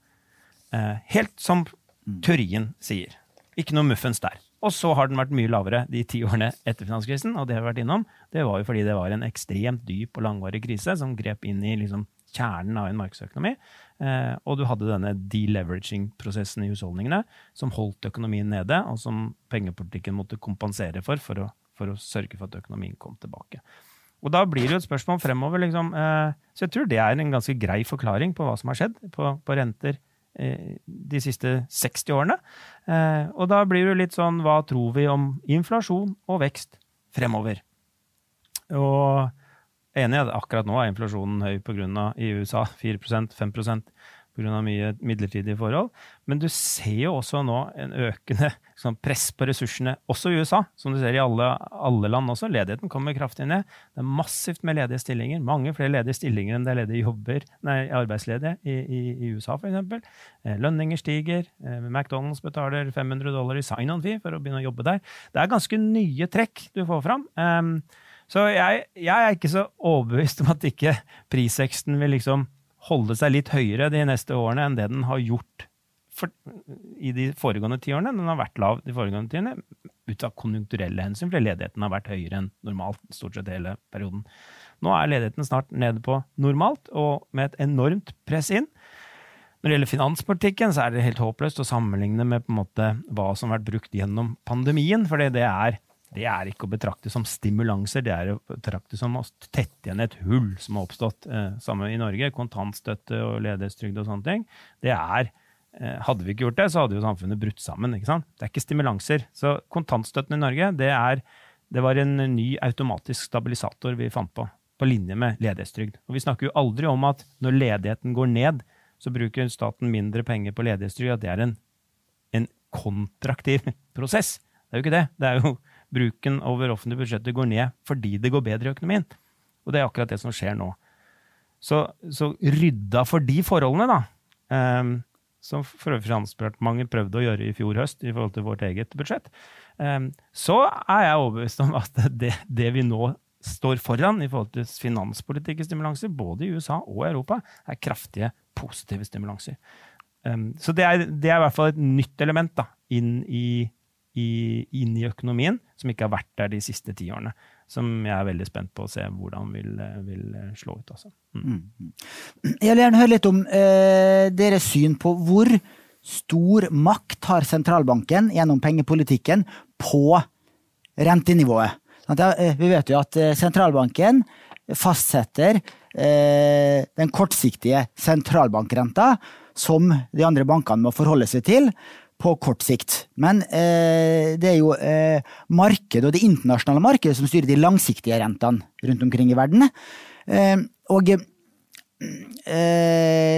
Eh, helt som teorien sier. Ikke noe muffens der. Og så har den vært mye lavere de ti årene etter finanskrisen. Og det har vi vært innom, det var jo fordi det var en ekstremt dyp og langvarig krise som grep inn i liksom kjernen av en markedsøkonomi. Eh, og du hadde denne deleveraging-prosessen i husholdningene som holdt økonomien nede, og som pengepolitikken måtte kompensere for for å, for å sørge for at økonomien kom tilbake. Og da blir det jo et spørsmål fremover. Liksom, eh, så jeg tror det er en ganske grei forklaring på hva som har skjedd på, på renter de siste 60 årene. Eh, og da blir det litt sånn hva tror vi om inflasjon og vekst fremover? Og enig i at akkurat nå er inflasjonen høy av i USA 4% 5 pga. mye midlertidige forhold. Men du ser jo også nå en økende sånn press på ressursene, også i USA, som du ser i alle, alle, land også. Ledigheten kommer kraftig ned. Det er massivt med ledige stillinger. Mange flere ledige stillinger enn det er ledige jobber, nei, arbeidsledige i, i, i USA, f.eks. Eh, lønninger stiger. Eh, McDonald's betaler 500 dollar i sign-on-fee for å begynne å jobbe der. Det er ganske nye trekk du får fram. Um, så jeg, jeg, er ikke så overbevist om at ikke prisveksten vil liksom holde seg litt høyere de neste årene enn det den har gjort for, i de foregående ti årene. Den har vært lav de foregående tiårene ut av konjunkturelle hensyn, fordi ledigheten har vært høyere enn normalt stort sett hele perioden. Nå er ledigheten snart nede på normalt, og med et enormt press inn. Når det gjelder finanspolitikken, så er det helt håpløst å sammenligne med på en måte hva som har vært brukt gjennom pandemien, fordi det er det er ikke å betrakte som stimulanser, det er å betrakte som å tette igjen et hull som har oppstått. Eh, samme i Norge. Kontantstøtte og ledighetstrygd og sånne ting. Det er eh, Hadde vi ikke gjort det, så hadde jo samfunnet brutt sammen. ikke sant? Det er ikke stimulanser. Så kontantstøtten i Norge, det, er, det var en ny automatisk stabilisator vi fant på. På linje med ledighetstrygd. Og vi snakker jo aldri om at når ledigheten går ned, så bruker staten mindre penger på ledighetstrygd. At det er en, en kontraktiv prosess. Det er jo ikke det. Det er jo bruken over offentlige budsjetter går ned fordi det går bedre i økonomien. Og det er akkurat det som skjer nå. Så, så rydda for de forholdene, da, um, som for øvrig Finansdepartementet prøvde å gjøre i fjor høst i forhold til vårt eget budsjett, um, så er jeg overbevist om at det, det, vi nå står foran i forhold til finanspolitiske stimulanser, både i USA og Europa, er kraftige, positive stimulanser. Um, så det er, det er, i hvert fall et nytt element da, inn i i, inn i økonomien, som ikke har vært der de siste ti årene. Som jeg er veldig spent på å se hvordan vil, vil slå ut. Altså. Mm. mm. Jeg vil gjerne høre litt om eh, deres syn på hvor stor makt har sentralbanken gjennom pengepolitikken på rentenivået. Eh, vi vet jo at eh, sentralbanken fastsetter eh, den kortsiktige sentralbankrenta, som de andre bankene må forholde seg til på kort sikt. Men eh, det er jo eh, markedet og det internasjonale markedet som styrer de langsiktige rentene rundt omkring i verden. Eh, og eh,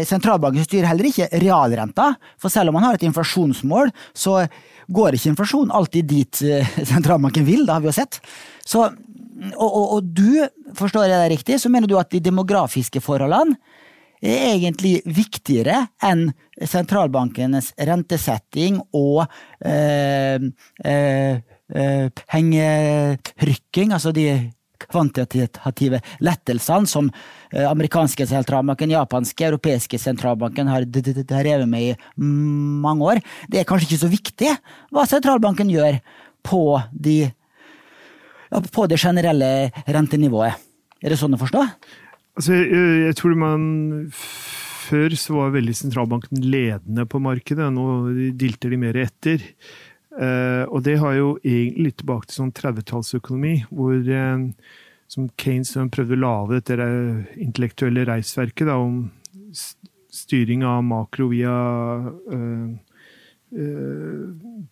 sentralbanken styrer heller ikke realrenta, for selv om man har et inflasjonsmål, så går ikke inflasjonen alltid dit eh, <laughs> sentralbanken vil, det har vi jo sett. Så, og, og, og du, forstår jeg deg riktig, så mener du at de demografiske forholdene er egentlig viktigere enn sentralbankenes rentesetting og eh, eh, eh, pengerykking, altså de kvantitative lettelsene som eh, amerikanske sentralbanken, japanske, europeiske sentralbanken har drevet med i mange år. Det er kanskje ikke så viktig hva sentralbanken gjør på, de, på det generelle rentenivået. Er det sånn å forstå? Altså, jeg, jeg, tror man Før så var veldig sentralbanken ledende på markedet, nå dilter de mer etter. Uh, og det har jo egentlig litt tilbake til sånn 30-tallsøkonomi, hvor uh, som Kanes prøvde å lage dette intellektuelle reisverket da, om styring av makro via øh, øh,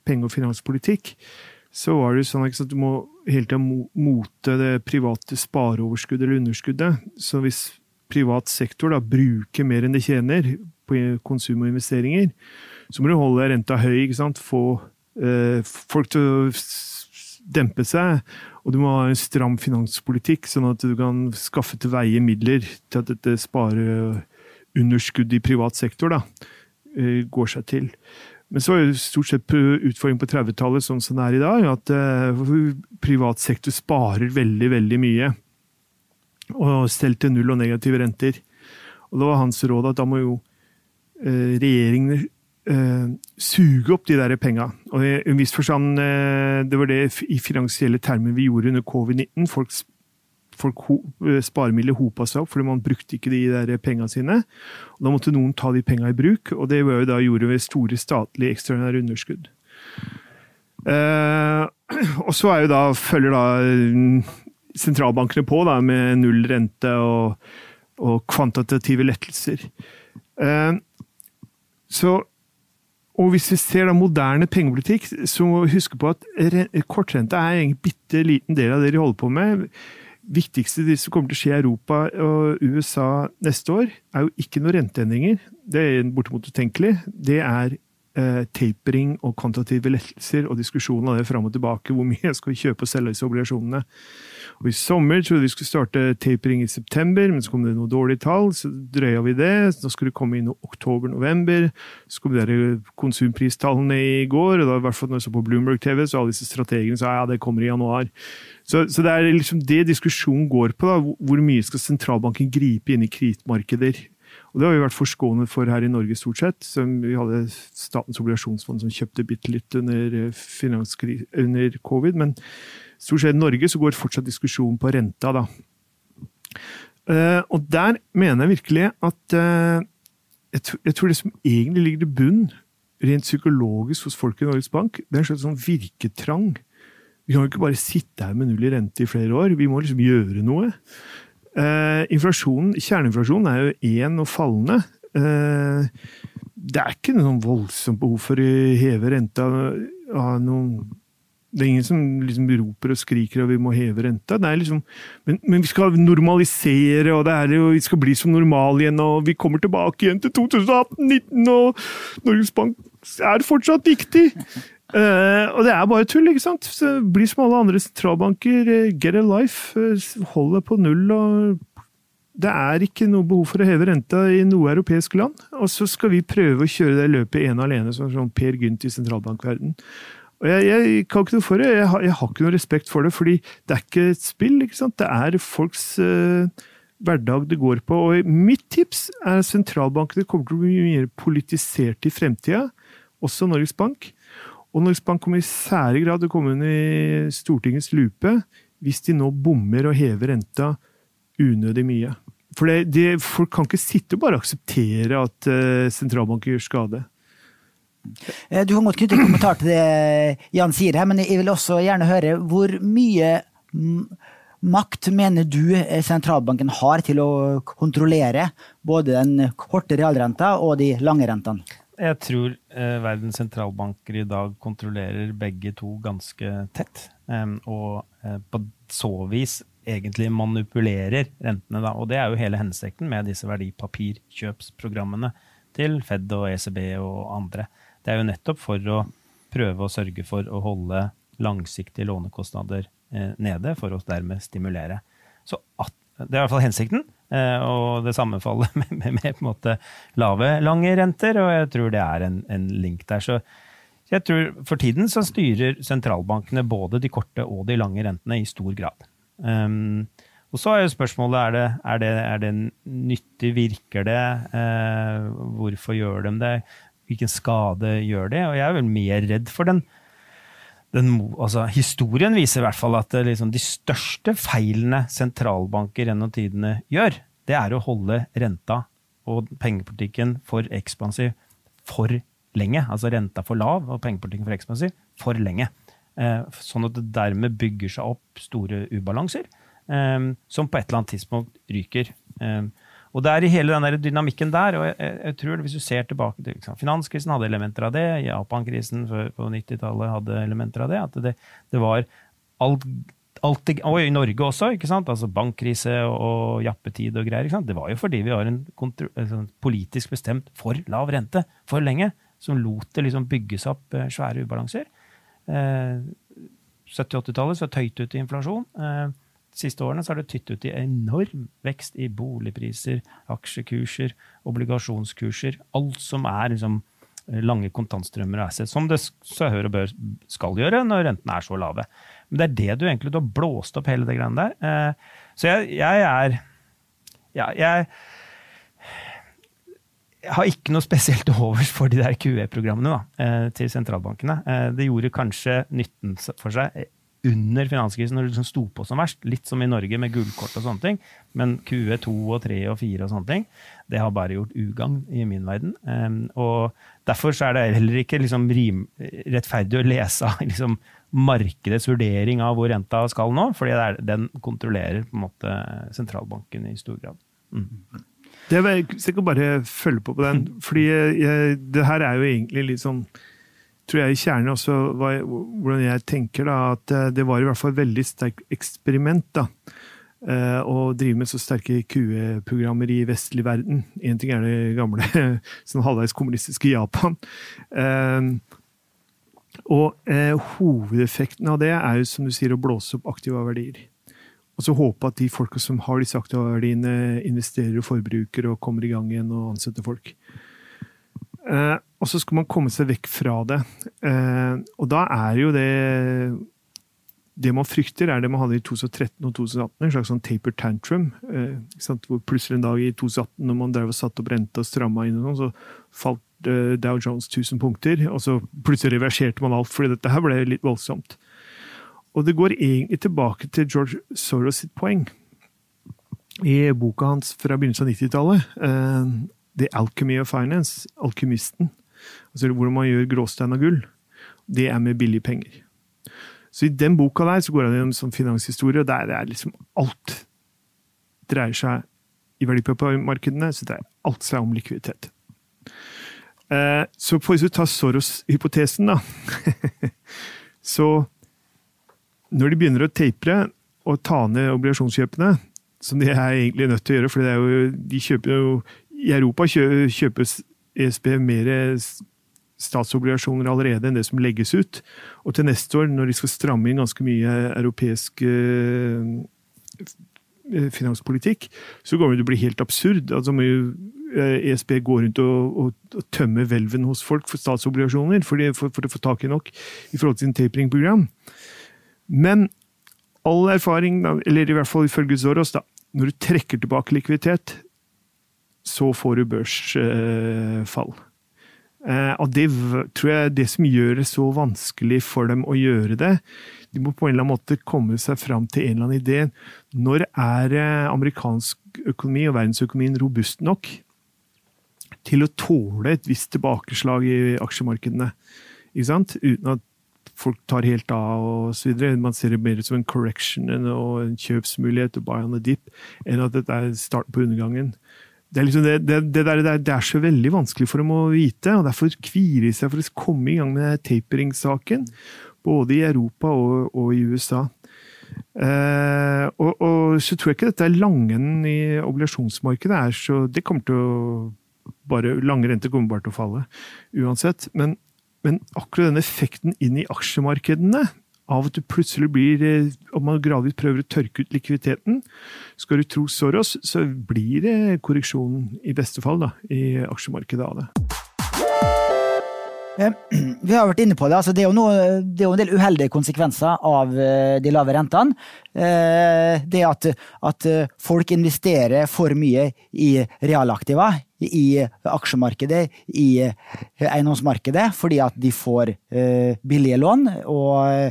penge- og finanspolitikk, så var det sånn at du må hele tida mote det private spareoverskuddet eller underskuddet. Så hvis privat sektor da bruker mer enn det tjener på konsum og investeringer, så må du holde renta høy. ikke sant? Få eh, folk til å dempe seg. Og du må ha en stram finanspolitikk, sånn at du kan skaffe til veie midler til at dette spareunderskuddet i privat sektor da, eh, går seg til. Men så var det stort sett utfordringen på 30-tallet, sånn som det er i dag, at uh, privat sektor sparer veldig, veldig mye. Og selv til null og negative renter. Og da var hans råd at da må jo uh, regjeringene uh, suge opp de der penga. Og i en viss forstand, det var det i finansielle termer vi gjorde under covid-19. Folk, folk uh, sparemidler hopa seg opp fordi man brukte ikke de der pengene sine. Og da måtte noen ta de pengene i bruk, og det var jo da gjorde ved store statlige ekstraordinære underskudd. <clears throat> og så er jo da, følger da sentralbankene på da, med null rente og, og kvantitative lettelser. så og hvis vi ser da moderne pengepolitikk, så må vi huske på at kortrente er en bitte liten del av det de holder på med. Viktigste det som kommer til å skje i Europa og USA neste år, er jo ikke noen renteendringer. Det er bortimot utenkelig. Det er eh, tapering og kvantitative lettelser og diskusjonen av det fram og tilbake. Hvor mye skal vi kjøpe og selge disse obligasjonene? Og I sommer trodde vi skulle starte tapering i september, men så kom det noen dårlige tall. Så drøya vi det. Nå skulle det komme inn oktober-november. Så kom det konsumpristallene i går, og da, i hvert fall når jeg så på Bloomberg TV, så alle disse strategene sa ja, det kommer i januar. Så, så det er liksom det diskusjonen går på. da, Hvor mye skal sentralbanken gripe inn i kredittmarkeder? Og det har vi vært forskånet for her i Norge, stort sett. Vi hadde Statens obligasjonsfond som kjøpte bitte litt under, under covid. men stort sett i Norge så går fortsatt diskusjonen på renta, da. Uh, og der mener jeg virkelig at jeg, jeg, tror det som egentlig ligger til bunn, rent psykologisk hos folk i Norges Bank, det er en slags sånn virketrang. Vi kan jo ikke bare sitte her med null i rente i flere år, vi må liksom gjøre noe. Uh, inflasjonen, Kjerneinflasjonen er jo én og fallende. det er ikke noe voldsomt behov for å heve renta av noen det er ingen som liksom roper og skriker og vi må heve renta. Liksom, men, men, vi skal normalisere, og det er jo, vi skal bli som normal igjen. og Vi kommer tilbake igjen til 2018-2019, og Norges Bank er fortsatt viktig! Uh, og det er bare tull, ikke sant? Så bli som alle andre sentralbanker. Uh, get a life. Uh, hold deg på null. og Det er ikke noe behov for å heve renta i noe europeisk land. Og så skal vi prøve å kjøre det løpet ene alene, som sånn Per Gynt i sentralbankverden. Og jeg, jeg, kan ikke noe for det. Jeg har, jeg har, ikke noe respekt for det, fordi det er ikke et spill. ikke sant? Det er folks hverdag det går på. Og mitt tips er at sentralbankene kommer til å bli mye mer politisert i fremtida, også Norges Bank. Og Norges Bank kommer i særlig grad til å komme under Stortingets lupe hvis de nå bommer og hever renta unødig mye. For det, de, folk kan ikke sitte og bare akseptere at uh, sentralbanker gjør skade. Eh, du kan godt knytte en kommentar til det Jan sier her, men jeg vil også gjerne høre hvor mye makt mener du eh, sentralbanken har til å kontrollere både den korte realrenta og de lange rentene? Jeg tror eh, verdens sentralbanker i dag kontrollerer begge to ganske tett. Eh, og eh, på så vis egentlig manipulerer rentene. Da. Og det er jo hele hensikten med disse verdipapirkjøpsprogrammene til Fed og ECB og andre. Det er jo nettopp for å prøve å sørge for å holde langsiktige lånekostnader eh, nede, for å dermed stimulere. Så at, Det er i hvert fall hensikten, og det sammenfaller <laughs> med, med, med, med lave, lange renter, og jeg tror det er en, en link der. Så jeg tror For tiden så styrer sentralbankene både de korte og de lange rentene i stor grad. Um, og så er jo spørsmålet er det, er det, er det nyttig, virker det, uh, hvorfor gjør de det? hvilken skade gjør det? Og jeg er vel mer redd for den, den altså, Historien viser i hvert fall at liksom, de største feilene sentralbanker gjennom tidene gjør, det er å holde renta og pengepolitikken for ekspansiv for lenge. Altså renta for lav og pengepolitikken for ekspansiv for lenge. Eh, sånn at det dermed bygger seg opp store ubalanser. som på et eller annet tidspunkt ryker. Og det er i hele den der dynamikken der, og jeg, jeg, tror hvis du ser tilbake til liksom, Finanskrisen hadde elementer av det, Japan-krisen på 90-tallet hadde elementer av det. At det, det var alt, alt Og i Norge også, ikke sant? Altså bankkrise og, jappetid og greier. ikke sant? Det var jo fordi vi har en altså, politisk bestemt for lav rente for lenge, som lot det liksom bygges opp eh, svære ubalanser. Eh, 70-80-tallet så tøyt ut i inflasjon. Eh, siste årene har det tytt ut i enorm vekst i boligpriser, aksjekurser, obligasjonskurser. Alt som er liksom eh, lange kontantstrømmer og assets, som det seg hør og bør skal gjøre når rentene er så lave. Men det er det du egentlig du har blåst opp hele det greiene der. Eh, så jeg, jeg er ja, jeg, jeg har ikke noe spesielt <laughs> overs for de der QE-programmene eh, til sentralbankene. Det gjorde kanskje nytten for seg under finanskrisen, når det liksom sto på som verst. Litt som i Norge med gullkort og sånne ting. Men QE2 og 3 og 4 og sånne ting, det har bare gjort ugagn i min verden. Og derfor er det heller ikke liksom rim, rettferdig å lese av liksom, markedets vurdering av hvor renta skal nå, fordi den kontrollerer på en måte sentralbanken i stor grad. Mm. Det, jeg skal bare følge på på den, fordi jeg, det her er jo egentlig litt sånn tror jeg i kjernen også var, hvordan jeg tenker da, at eh, det var i hvert fall et veldig sterkt eksperiment. da, eh, Å drive med så sterke QE-programmer i vestlig verden. Én ting er det gamle <laughs> sånn halvveis kommunistiske Japan. Eh, og hovedeffekten av det er jo som du sier, å blåse opp aktive verdier. Og så håpe at de folka som har disse aktive verdiene, investerer og forbruker og kommer i gang igjen og ansetter folk. Eh, og så skal man komme seg vekk fra det. Eh, og da er jo det Det man frykter, er det man hadde i 2013 og 2018, en slags sånn taper tantrum. Eh, hvor plutselig en dag i 2018, når man drev og satte opp renta og stramma inn, og sånn, så falt eh, Dow Jones 1000 punkter. Og så plutselig reverserte man alt, fordi dette her ble litt voldsomt. Og det går egentlig tilbake til George Soros sitt poeng. I boka hans fra begynnelsen av 90-tallet, eh, The Alchemy of Finance, alkymisten, altså hvordan man gjør gråstein av gull, det er med billige penger. Så i den boka der så går han gjennom sånn finanshistorie, og der er liksom alt dreier seg i verdipapirmarkedene, så det er alt seg om likviditet. Eh, så får vi ta Soros-hypotesen, da <laughs> Så når de begynner å tapere og ta ned obligasjonskjøpene, som de er egentlig nødt til å gjøre, for de kjøper jo I Europa kjøpes ESB mer statsobligasjoner allerede enn det som legges ut. Og til neste år, når de skal stramme inn ganske mye europeisk eh, finanspolitikk, så kommer det til å bli helt absurd. Altså må jo ESB gå rundt og, og, og tømme hvelven hos folk for statsobligasjoner for, for, å få tak i nok i forhold til sin tapering-program. Men all erfaring, eller i hvert fall ifølge Zoros, da, når du trekker tilbake likviditet, så får du børsfall. Eh, og det tror jeg er det som gjør det så vanskelig for dem å gjøre det. De må på en eller annen måte komme seg fram til en eller annen idé. Når er eh, amerikansk økonomi og verdensøkonomien robust nok til å tåle et visst tilbakeslag i aksjemarkedene? Ikke sant? Uten at folk tar helt av og så videre. Man ser det mer som en correction og en kjøpsmulighet, buy on the dip, enn at dette er starten på undergangen det er, liksom det, det, der, det, er, så veldig vanskelig for dem å vite, og derfor kvier de seg for å komme i gang med tapering-saken. Både i Europa og, og i USA. Eh, og, og, så tror jeg ikke dette langenden i obligasjonsmarkedet er så Det kommer til å bare Lange renter kommer bare til å falle uansett. Men, men akkurat den effekten inn i aksjemarkedene av at du plutselig blir eh, Om man gradvis prøver å tørke ut likviditeten, skal du tro Soros, så blir det korreksjon, i beste fall, da, i aksjemarkedet av det. Eh, <clears throat> vi har vært inne på det. Altså, det, er noe, det, er jo en del uheldige konsekvenser av eh, de lave rentene. Det at, at folk investerer for mye i realaktiva, i aksjemarkedet, i eiendomsmarkedet, fordi at de får billige lån. og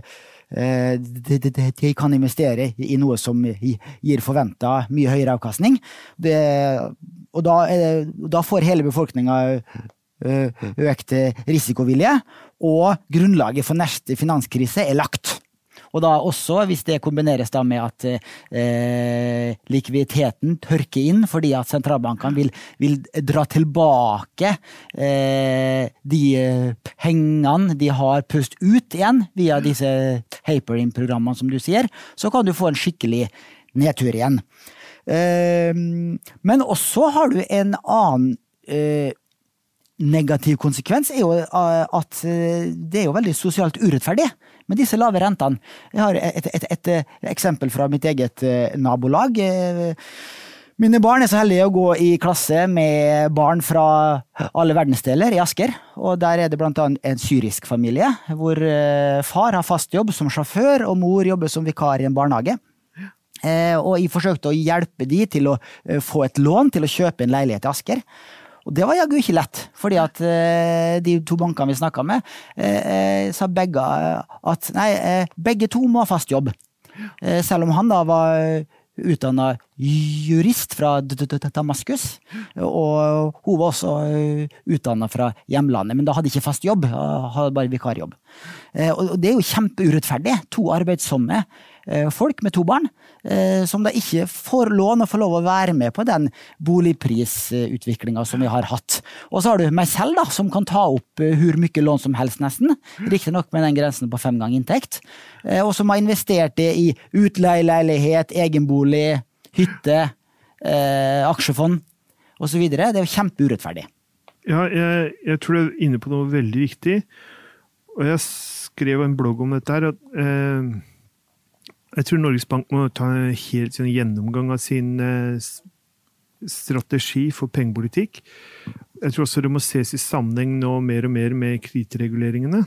de, de, kan investere i noe som gir forventa mye høyere avkastning. Det, og da, da, får hele befolkninga økt risikovilje, og grunnlaget for neste finanskrise er lagt. Og da også, hvis det kombineres da med at eh, likviditeten tørker inn fordi at sentralbankene vil, vil dra tilbake eh, de pengene de har pust ut igjen via disse Haperin-programmene, som du sier, så kan du få en skikkelig nedtur igjen. Eh, men også har du en annen eh, negativ konsekvens er jo eh, at eh, det er jo veldig sosialt urettferdig med disse lave rentene. Jeg har et, et, et, et eksempel fra mitt eget eh, nabolag. Mine barn er så heldige å gå i klasse med barn fra alle verdensdeler i Asker. Og der er det blant annet en syrisk familie, hvor far har fast jobb som sjåfør, og mor jobber som vikar i en barnehage. Og jeg forsøkte å hjelpe de til å få et lån til å kjøpe en leilighet i Asker. Og det var jaggu ikke lett, fordi at eh, de to bankene vi snakka med, eh, eh, sa begge at nei, begge to må ha fast jobb. Selv om han da var utdanna jurist fra Damaskus. Og hun var også utdanna fra hjemlandet, men da hadde ikke fast jobb, hadde bare vikarjobb. Og det er jo kjempeurettferdig. To arbeidsomme folk med to barn, som da ikke får lån og får lov å være med på den boligprisutviklinga som vi har hatt. Og så har du meg selv, da, som kan ta opp eh, hvor mye lån som helst, nesten. Riktignok med den grensen på fem ganger inntekt. Og som har investert det i utleieleilighet, egenbolig, hytte, aksjefond osv. Det er jo kjempeurettferdig. Ja, jeg, jeg, tror du er inne på noe veldig viktig. Og jeg skrev en blogg om dette her. at eh, jeg tror Norges Bank må ta en helt sånn gjennomgang av sin eh, strategi for pengepolitikk. Jeg tror også det må ses i sammenheng nå mer og mer med kredittreguleringene.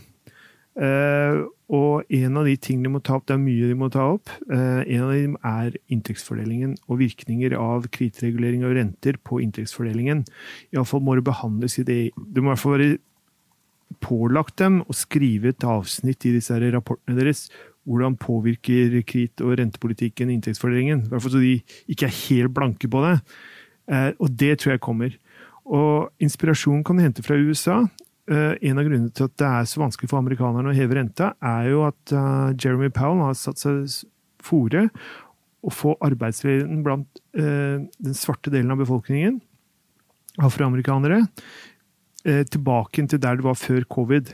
Uh, og en av de tingene de må ta opp, det er mye de må ta opp, uh, en av dem er inntektsfordelingen og virkninger av kredittregulering og renter på inntektsfordelingen. Iallfall må det behandles i det Det må i hvert fall være pålagt dem å skrive et avsnitt i disse rapportene deres hvordan påvirker krit- og rentepolitikken inntektsfordelingen? I hvert fall så de ikke er helt blanke på det. Eh, og det tror jeg kommer. Og inspirasjon kan hente fra USA. Eh, en av grunnene til at det er så vanskelig for amerikanerne å heve renta, er jo at eh, Jeremy Powell har satt seg fore å få arbeidsledigheten blant den svarte delen av befolkningen, afroamerikanere, tilbake til der det var før covid.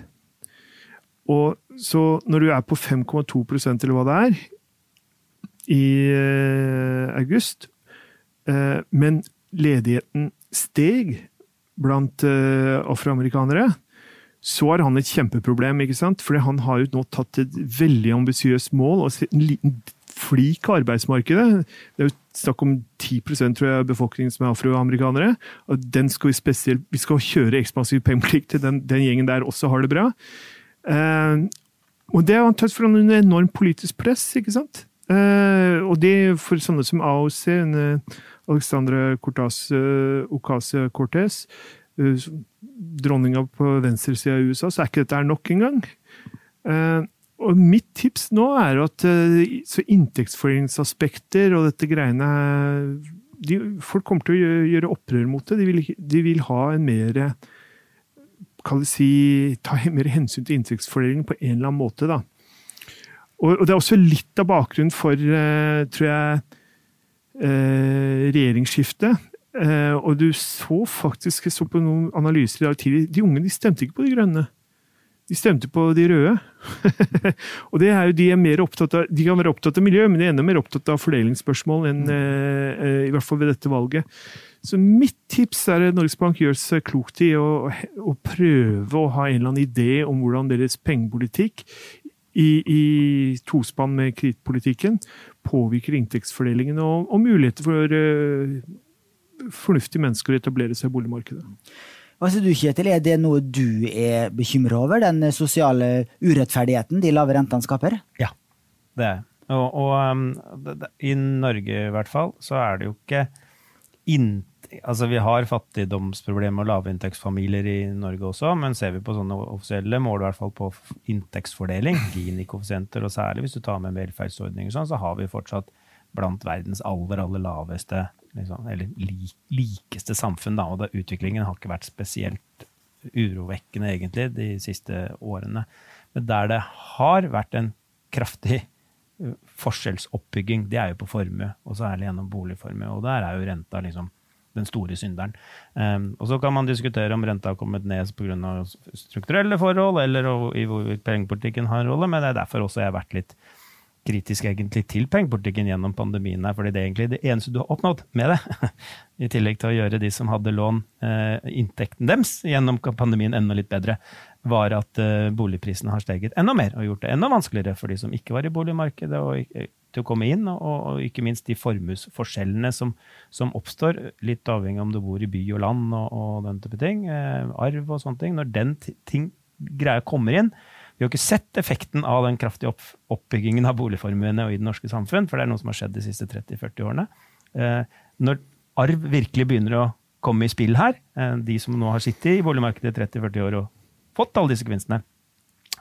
Og så når du er på 5,2% eller hva det er, i eh, august, eh, men ledigheten steg blant eh, afroamerikanere, så har han et kjempeproblem. ikke sant? Fordi han har jo nå tatt et veldig ambisiøst mål og en liten flik av arbeidsmarkedet. Det er jo snakk om 10 tror jeg, befolkningen som er afroamerikanere. og den skal Vi spesielt, vi skal kjøre ekspansiv pengeplikt til den, den, gjengen der også har det bra. Eh, og det er antatt for en enorm politisk press, ikke sant? Eh, og det for sånne som AOC, en, eh, Alexandra Cortaz, Ocasio-Cortez, dronninga på venstresida i USA, så er ikke dette nok engang. Og mitt tips nå er at så inntektsfordelingsaspekter og dette greiene de, Folk kommer til å gjøre opprør mot det. De vil, de vil ha en mer kan si, ta mer hensyn til inntektsfordelingen på en eller annen måte. Da. Og, og det er også litt av bakgrunnen for, uh, tror jeg, uh, regjeringsskiftet. Uh, og du så faktisk, jeg så på noen analyser i dag tidlig, de unge de stemte ikke på de grønne. De stemte på de røde. <laughs> og det er jo de er mer opptatt av, de kan være opptatt av miljø, men de er enda mer opptatt av fordelingsspørsmål enn i hvert fall ved dette valget. Så mitt tips er at Norges Bank gjør seg klokt i å, å, prøve å ha en eller annen idé om hvordan deres pengepolitikk i, i tospann med kredittpolitikken påvirker inntektsfordelingen og, og muligheter for uh, fornuftige mennesker å etablere seg i boligmarkedet. Hva sier du, Kjetil, er det noe du er bekymra over, den sosiale urettferdigheten de lave rentene skaper? Ja, det er og, og um, det, det, I Norge i hvert fall, så er det jo ikke inntektsfordeling altså Vi har fattigdomsproblemer og lavinntektsfamilier i Norge også, men ser vi på sånne offisielle mål, i hvert fall på inntektsfordeling, Gini-koeffisienter, og særlig hvis du tar med velferdsordninger, sånn, så har vi fortsatt blant verdens aller, aller laveste, liksom, eller lik, likeste samfunn. Da, og da, utviklingen har ikke vært spesielt urovekkende, egentlig, de siste årene. Men der det har vært en kraftig forskjellsoppbygging, det er jo på formue, og særlig gjennom boligformue. Og der er jo renta liksom den store synderen. Um, og så kan man diskutere om renta har kommet ned pga. strukturelle forhold, eller i hvorvidt pengepolitikken har en rolle, men det er derfor også jeg har vært litt kritisk egentlig til pengepolitikken gjennom pandemien. her, fordi det er egentlig det eneste du har oppnådd med det. <laughs> I tillegg til å gjøre de som hadde lån, eh, inntekten deres gjennom pandemien enda litt bedre, var at eh, boligprisene har steget enda mer og gjort det enda vanskeligere for de som ikke var i boligmarkedet og, til å komme inn, og, og ikke minst de formuesforskjellene som, som, oppstår, litt avhengig av om du bor i by og land og, og den type ting, eh, arv og sånne ting. Når den ting greia kommer inn, vi har ikke sett effekten av den kraftige opp, oppbyggingen av boligformuene i det norske samfunn, for det er noe som har skjedd de siste 30-40 årene. Eh, når arv virkelig begynner å komme i spill her, eh, de som nå har sittet i boligmarkedet i 30-40 år og fått alle disse gevinstene,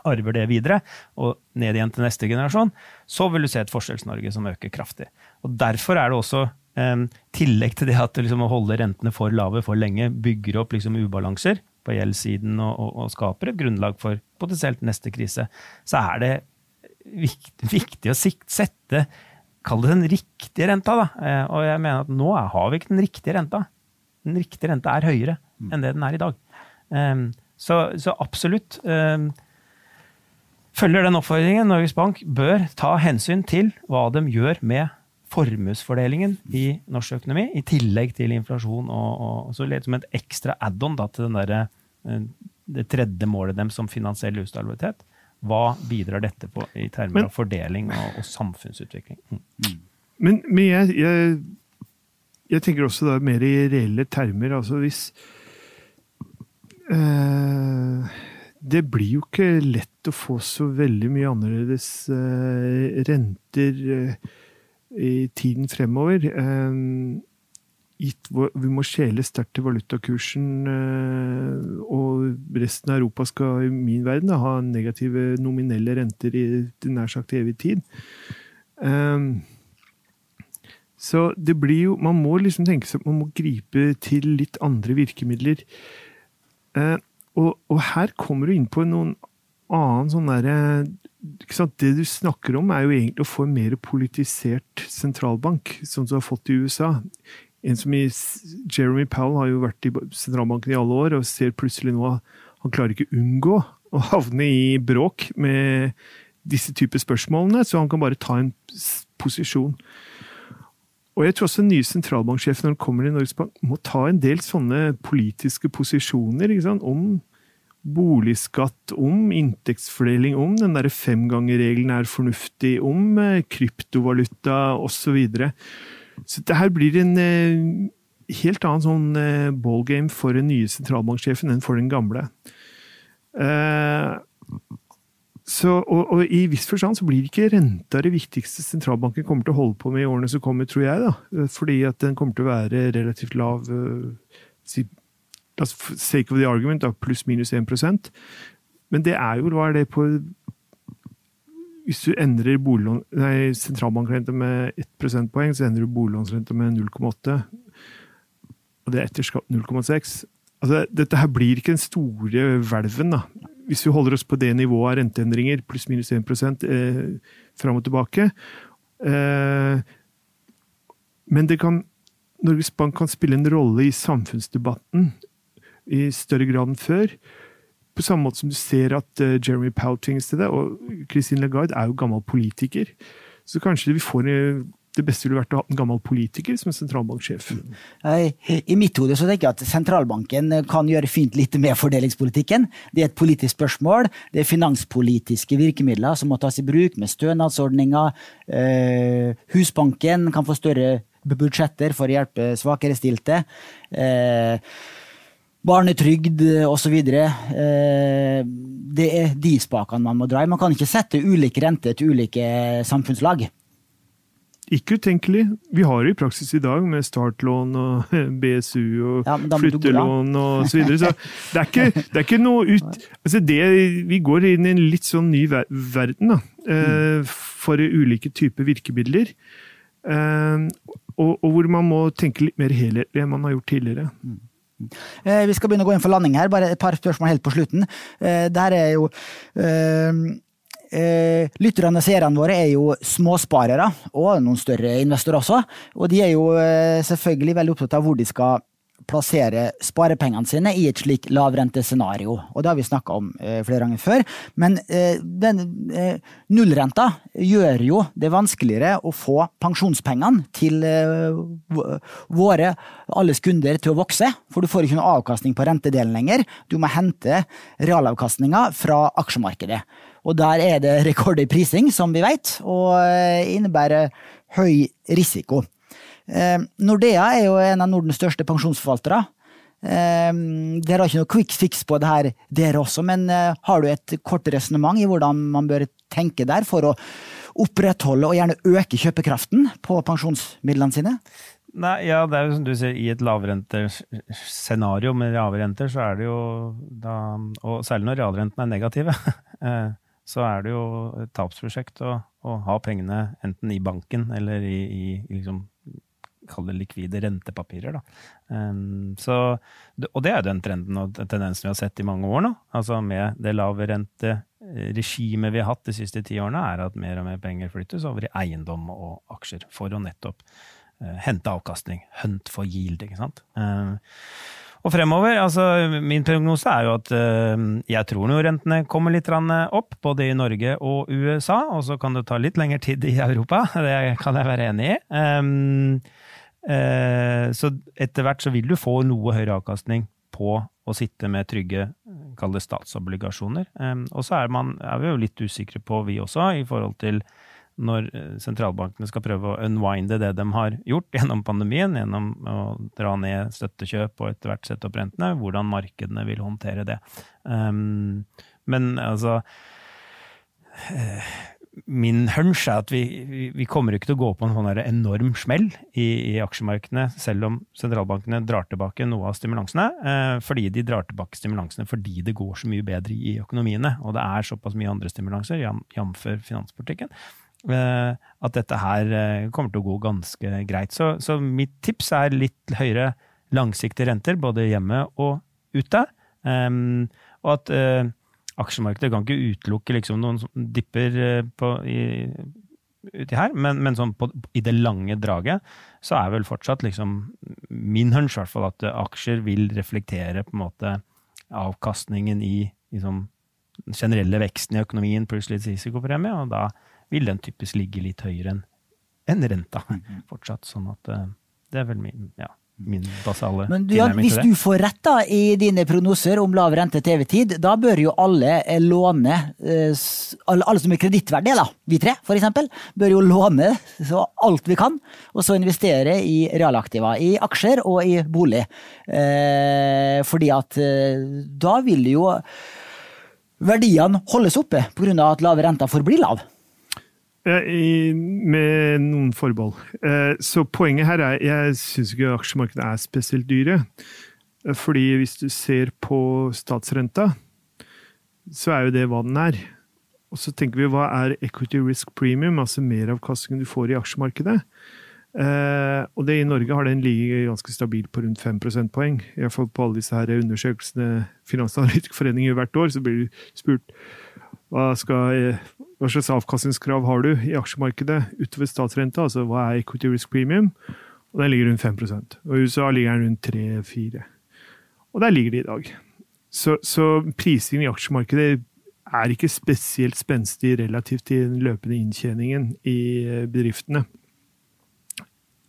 arver det videre og ned igjen til neste generasjon, så vil du se et Forskjells-Norge som øker kraftig. Og Derfor er det også um, tillegg til det at liksom, å holde rentene for lave for lenge bygger opp liksom, ubalanser på gjeldssiden og, og, og, skaper et grunnlag for potensielt neste krise, så er det viktig, viktig å sette Kall det den riktige renta, da. Eh, og jeg mener at nå har vi ikke den riktige renta. Den riktige renta er høyere mm. enn det den er i dag. Um, så, så, absolutt. eh, følger den oppfordringen. Norges Bank bør ta hensyn til hva de gjør med formuesfordelingen i norsk økonomi, i tillegg til inflasjon. og, og så litt som et ekstra add-on til der, eh, det tredje målet dem som finansiell ustabilitet. Hva bidrar dette på i termer men, av fordeling og, og samfunnsutvikling? Mm. Men, men jeg, jeg, jeg, tenker også da mer i reelle termer. Altså hvis Det blir jo ikke lett å få så veldig mye annerledes øh, renter. Øh, i tiden fremover. Eh, vi må skjele sterkt til valutakursen, eh, og resten av Europa skal i min verden ha negative nominelle renter i nær sagt evig tid. Eh, så det blir jo Man må liksom tenke seg at man må gripe til litt andre virkemidler. Og, og her kommer du inn på noen annen sånn derre det du snakker om, er jo egentlig å få en mer politisert sentralbank, som du har fått i USA. En som i Jeremy Powell har jo vært i sentralbanken i alle år, og ser plutselig nå han klarer ikke unngå å havne i bråk med disse typer spørsmålene, så han kan bare ta en posisjon. Og jeg tror også den nye sentralbanksjefen når han kommer i Norges Bank, må ta en del sånne politiske posisjoner om boligskatt, om inntektsfordeling, om den derre femgangerregelen er fornuftig, om eh, kryptovaluta osv. Så, videre. så det her blir en eh, helt annen sånn eh, ballgame for den nye sentralbanksjefen enn for den gamle. Så, og, og, I viss forstand så blir ikke renta det viktigste sentralbanken kommer til å holde på med i årene som kommer, tror jeg. da, Fordi at den kommer til å være relativt lav sake of the argument, pluss-minus 1% Men det er jo hva er det på Hvis du endrer sentralbankrenta med 1 prosentpoeng, så endrer du boliglånsrenta med 0,8. Og det er etter skatt 0,6. Altså, dette her blir ikke den store hvelven, da. Hvis vi holder oss på det nivået av renteendringer, pluss-minus 1 eh, fram og tilbake. Eh, men kan Norges Bank kan spille en rolle i samfunnsdebatten i større grad enn før. På samme måte som du ser at eh, Jeremy Powell tvinges til det, og Christine Lagarde er jo gammel politiker. Så kanskje vi får uh, det beste ville vært å ha en gammel politiker som sentralbanksjef. I mitt hode så tenker jeg at sentralbanken kan gjøre fint litt med fordelingspolitikken. Det er et politisk spørsmål. Det er finanspolitiske virkemidler som må tas i bruk, med stønadsordninger. Eh, Husbanken kan få større budsjetter for å hjelpe svakere stilte. Eh, barnetrygd osv. Eh, det er de spakene man må dra i. Man kan ikke sette ulike rente til ulike samfunnslag. Ikke utenkelig. Vi har det i praksis i dag med startlån og <laughs> BSU og ja, flyttelån og så videre. Så det er ikke, det er ikke noe ut altså det, Vi går inn i en litt sånn ny verden da, eh, mm. for ulike typer virkemidler. Eh, og, og, hvor man må tenke litt mer helhetlig enn man har gjort tidligere. Mm. Eh, vi skal begynne å gå inn for landing her, bare et par spørsmål helt på slutten. Eh, det her er jo eh, lytterne og seerne våre er jo småsparere, og noen større investorer også. Og de er jo eh, selvfølgelig veldig opptatt av hvor de skal plassere sparepengene sine i et slik lavrentescenario. Og det har vi snakka om eh, flere ganger før. Men eh, den eh, nullrenta gjør jo det vanskeligere å få pensjonspengene til våre, alles kunder, til å vokse. For du får ikke noe avkastning på rentedelen lenger. Du må hente realavkastninga fra aksjemarkedet. Og der er det rekord i prising, som vi vet, og innebærer høy risiko. Eh, Nordea er jo en av Nordens største pensjonsforvaltere. Eh, dere har ikke noe quick fix på det her, dere også, men eh, har du et kort resonnement i hvordan man bør tenke der for å opprettholde og gjerne øke kjøpekraften på pensjonsmidlene sine? Nei, ja, det er jo som du sier, i et lavrentescenario med lave renter, så er det jo da Og særlig når realrentene er negative, <laughs> så er det jo et tapsprosjekt å, å ha pengene enten i banken eller i, i liksom kall det likvide rentepapirer. Um, så, og det er den trenden og tendensen vi har sett i mange år nå. Altså med det lave renteregimet vi har hatt de siste ti årene, er at mer og mer penger flyttes over i eiendom og aksjer for å nettopp uh, hente avkastning. Hunt for yield, ikke sant. Um, og fremover, altså min prognose er jo at uh, jeg tror noe rentene kommer litt opp, både i Norge og USA. Og så kan det ta litt lengre tid i Europa, <laughs> det kan jeg være enig i. Um, Eh, så etter hvert så vil du få noe høyere avkastning på å sitte med trygge, kall statsobligasjoner. Og så er, man, er vi jo litt usikre på, vi også, i forhold til når eh, sentralbankene skal prøve å unwinde det de har gjort <laughs> gjennom pandemien, gjennom å dra ned støttekjøp og etter hvert sette opp rentene, hvordan markedene vil håndtere det. Men altså eh, min hunch er at vi, vi, kommer ikke til å gå på en sånn enorm smell i, i, aksjemarkedene, selv om sentralbankene drar tilbake noe av stimulansene. Eh, fordi de drar tilbake stimulansene fordi det går så mye bedre i økonomiene. Og det er såpass mye andre stimulanser, jf. finanspolitikken, eh, at dette her eh, kommer til å gå ganske greit. Så, så, mitt tips er litt høyere langsiktige renter, både hjemme og ute. Eh, og at eh, aksjemarkedet kan ikke utelukke liksom noen dipper eh, på, i, uti her, men, men sånn på, i det lange draget så er vel fortsatt liksom min hunch hvert fall at aksjer vil reflektere på en måte avkastningen i liksom, den generelle veksten i økonomien pluss litt risikopremie, og da vil den typisk ligge litt høyere enn en renta mm-hmm. fortsatt. Sånn at eh, det er vel min ja min basale Men du, Jan, Hvis du får rett da i dine prognoser om lav rente til evig tid, da bør jo alle eh, låne eh, alle, alle som er kredittverdige, da, vi tre eksempel, bør jo låne så alt vi kan, og så investere i realaktiva. I aksjer og i bolig. Eh, fordi at eh, da vil jo verdiene holdes oppe pga. at lave renter forblir lav. I, med noen forbehold. Eh, så poenget her er jeg syns ikke aksjemarkedet er spesielt dyre. Eh, fordi hvis du ser på statsrenta, så er jo det hva den er. Og så tenker vi hva er equity risk premium, altså meravkastningen du får i aksjemarkedet. Eh, og det i Norge har den ligget ganske stabil på rundt 5 prosentpoeng. I på alle disse her undersøkelsene Finansanalytikerforeningen gjør hvert år, så blir du spurt hva, skal, hva, slags avkastningskrav har du i aksjemarkedet utover statsrenta? Altså hva er equity risk premium? Og Den ligger rundt 5 Og I USA ligger den rundt 3-4 Og der ligger de i dag. Så, så prisingen i aksjemarkedet er ikke spesielt spenstig relativt til den løpende inntjeningen i eh, bedriftene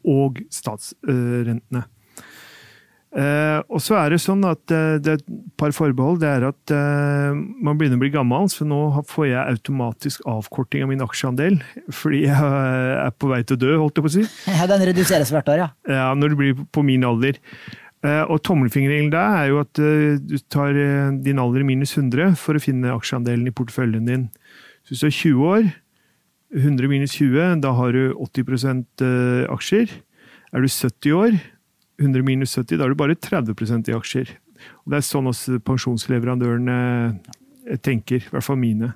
og statsrentene. Eh, og så er det sånn at eh, det er et par forbehold. Det er at eh, man begynner å bli gammel, så nå får jeg automatisk avkorting av min aksjeandel. Fordi jeg er på vei til å dø, holdt jeg på å si. <laughs> Ja, Den reduseres hvert år, ja. Ja, Når du blir på min alder. Eh, og tommelfingerregelen der er jo at eh, du tar eh, din alder minus 100 for å finne aksjeandelen i porteføljen din. Så hvis du er 20 år, 100 minus 20, da har du 80% aksjer. Er du 70 år, 100 minus 70, da er det bare 30% i aksjer. Og det er sånn også pensjonsleverandørene eh, tenker, i hvert fall mine.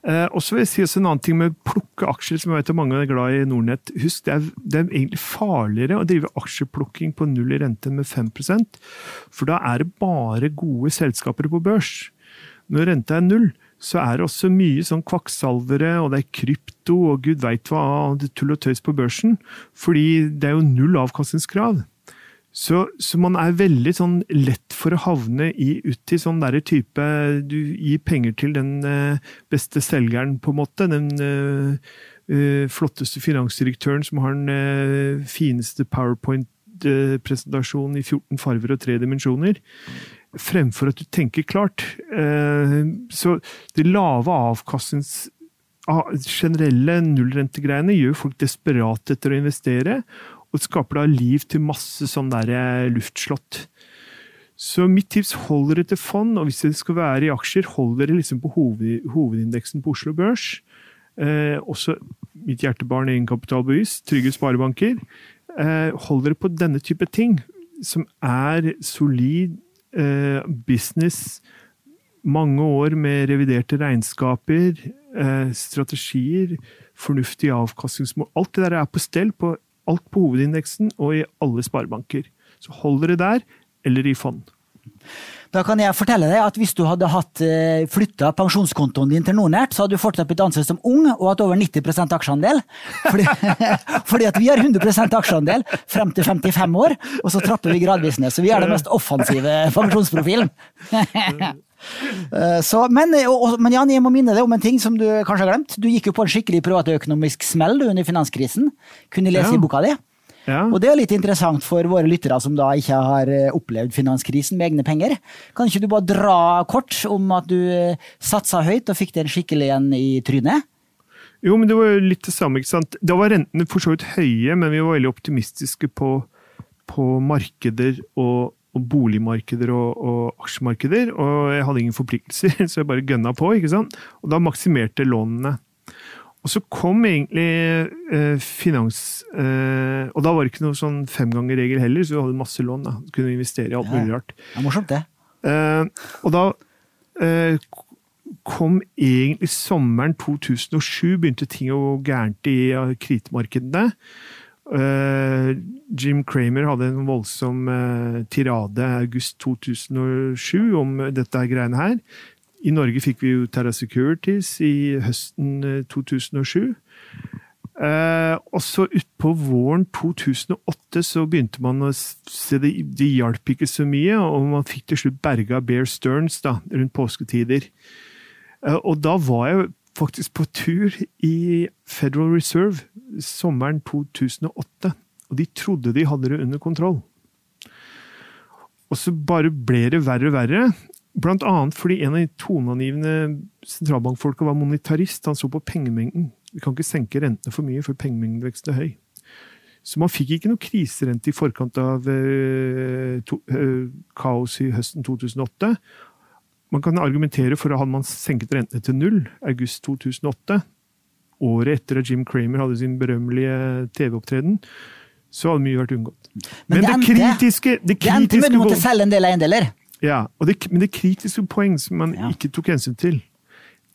Eh, og så vil jeg si en annen ting med å plukke aksjer, som jeg vet at mange er glad i Nordnett. Husk, det er, det er egentlig farligere å drive aksjeplukking på null i rente med 5 for da er det bare gode selskaper på børs. Når renta er null, så er det også mye sånn kvakksalvere, og det er krypto og gud veit hva, det tull og tøys på børsen. Fordi det er jo null avkastningskrav. Så, så, man er veldig sånn lett for å havne i, ut i sånn derre type Du gir penger til den uh, beste selgeren, på en måte. Den uh, uh, flotteste finansdirektøren som har den fineste powerpoint-presentasjonen i 14 farver og tre dimensjoner fremfor at du tenker klart. Eh, så de lave avkastnings... Generelle nullrentegreiene gjør folk desperate etter å investere, og skaper da liv til masse sånn der eh, luftslott. Så mitt tips holder det til fond, og hvis det skal være i aksjer, hold dere liksom på hoved, hovedindeksen på Oslo Børs. Eh, også mitt hjertebarn egenkapitalbevis, trygge sparebanker. Eh, hold dere på denne type ting, som er solid Eh, business, mange år med reviderte regnskaper, eh, strategier, fornuftige avkastningsmål. Alt det der er på stell på alt på hovedindeksen og i alle sparebanker. Så hold dere der, eller i fond. Da kan jeg fortelle deg at hvis du hadde hatt eh, flytta pensjonskontoen din til Nordnært, så hadde du fortsatt blitt ansett som ung og hatt over 90 aksjeandel. Fordi, <laughs> fordi, at vi har 100% aksjeandel frem til 55 år, og så trapper vi gradvis ned. Så vi er den mest offensive pensjonsprofilen. <laughs> Eh, så, men, men, Jan, jeg må minne deg om en ting som du kanskje har glemt. Du gikk jo på en skikkelig privatøkonomisk smell under finanskrisen. Kunne lese ja. i boka di. Ja. Og det er litt interessant for våre lyttere som da ikke har eh, opplevd finanskrisen med egne penger. Kan ikke du bare dra kort om at du eh, satsa høyt og fikk den skikkelig igjen i trynet? Jo, men det var jo litt det samme. ikke sant? Da var rentene for så vidt høye, men vi var veldig optimistiske på, på markeder og, og boligmarkeder og, og, aksjemarkeder. Og jeg hadde ingen forpliktelser, <laughs> så jeg bare gønna på. ikke sant? Og da maksimerte lånene. Og så kom egentlig eh, finans eh, Og da var det ikke noe sånn femgangerregel heller, så vi hadde masse lån. da. Du kunne investere i alt mulig rart. Det er morsomt, det. Eh, og da eh, kom egentlig sommeren 2007, begynte ting å gå gærent i kritemarkedene. Uh, Jim Kramer hadde en voldsom uh, tirade august 2007 om dette greiene her. I Norge fikk vi jo Terra Securities i høsten 2007. Eh, eh, og så utpå våren 2008 så begynte man å se det, det hjalp ikke så mye, og man fikk til slutt berga Bear Stearns da, rundt påsketider. Eh, og da var jeg faktisk på tur i Federal Reserve sommeren 2008, og de trodde de hadde det under kontroll. Og så bare ble det verre og verre. Blant annet fordi en av de toneangivende sentralbankfolka var monetarist. Han så på pengemengden. Vi kan ikke senke rentene for mye før pengemengdeveksten er høy. Så man fikk ikke noe kriserente i forkant av eh, to, eh, kaos i høsten 2008. Man kan argumentere for at hadde man senket rentene til null august 2008, året etter at Jim Cramer hadde sin berømmelige TV-opptreden, så hadde mye vært unngått. Men, Men det, det, kritiske, det, kritiske, det endte med at du måtte selge en del eiendeler? Ja, det, Men det kritiske poeng som man ja. ikke tok hensyn til,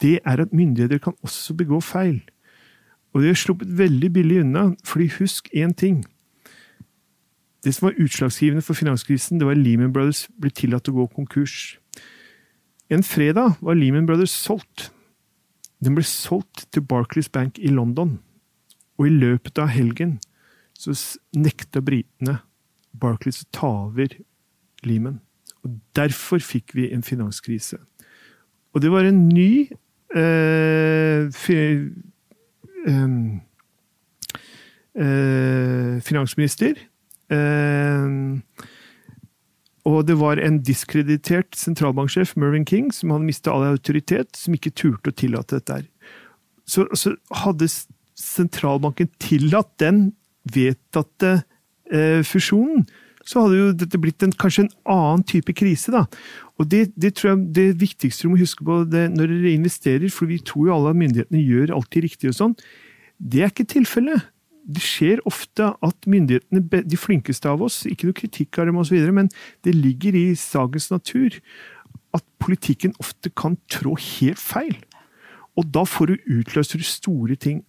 det er at myndigheter kan også begå feil. Og de har sluppet veldig billig unna, fordi husk én ting. Det som var utslagsgivende for finanskrisen, det var at Lehman Brothers ble tillatt å gå konkurs. En fredag var Lehman Brothers solgt. Den ble solgt til Barclays Bank i London. Og i løpet av helgen så nekta britene Barclays å ta over Lehman. Og Derfor fikk vi en finanskrise. Og det var en ny eh, fi, eh, finansminister. Eh, og det var en diskreditert sentralbanksjef, Mervyn King, som hadde mista all autoritet, som ikke turte å tillate dette. Så, så hadde sentralbanken tillatt den vedtatte eh, fusjonen, så hadde jo dette blitt en, kanskje en annen type krise. da. Og Det, det tror jeg det viktigste du må huske på det, når dere investerer, for vi tror jo alle at myndighetene gjør alltid riktig og sånn. Det er ikke tilfellet. Det skjer ofte at myndighetene, de flinkeste av oss, ikke noe kritikk av dem osv., men det ligger i sakens natur at politikken ofte kan trå helt feil. Og da får du utløser du store ting.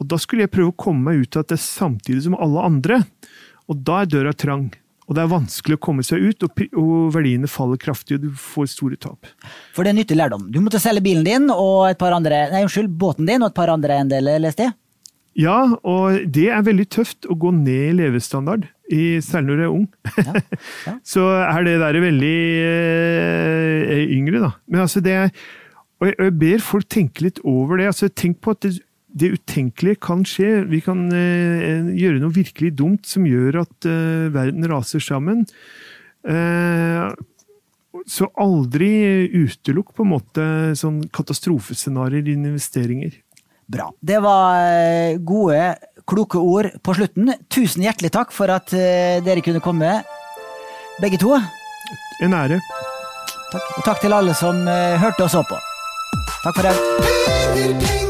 Og da skulle jeg prøve å komme meg ut av at det er samtidig som alle andre. Og da er døra trang. Og det er vanskelig å komme seg ut, og, og verdiene faller kraftig, og du får store tap. For det er nyttig lærdom. Du måtte selge bilen din og et par andre, nei, unnskyld, båten din og et par andre eiendeler, leste jeg. Ja, og det er veldig tøft å gå ned i levestandard, i, særlig når du er ung. ja. <laughs> Så er det der veldig eh, yngre, da. Men altså det Og jeg, og jeg ber folk tenke litt over det. altså Tenk på at det, utenkelige kan skje. Vi kan eh, gjøre noe virkelig dumt som gjør at eh, verden raser sammen. Eh, så aldri utelukk på en måte sånn katastrofescenarioer i investeringer. Bra. Det var eh, gode, kloke ord på slutten. Tusen hjertelig takk for at eh, dere kunne komme, begge to. En ære. Takk. Og takk til alle som eh, hørte og så på. Takk for det.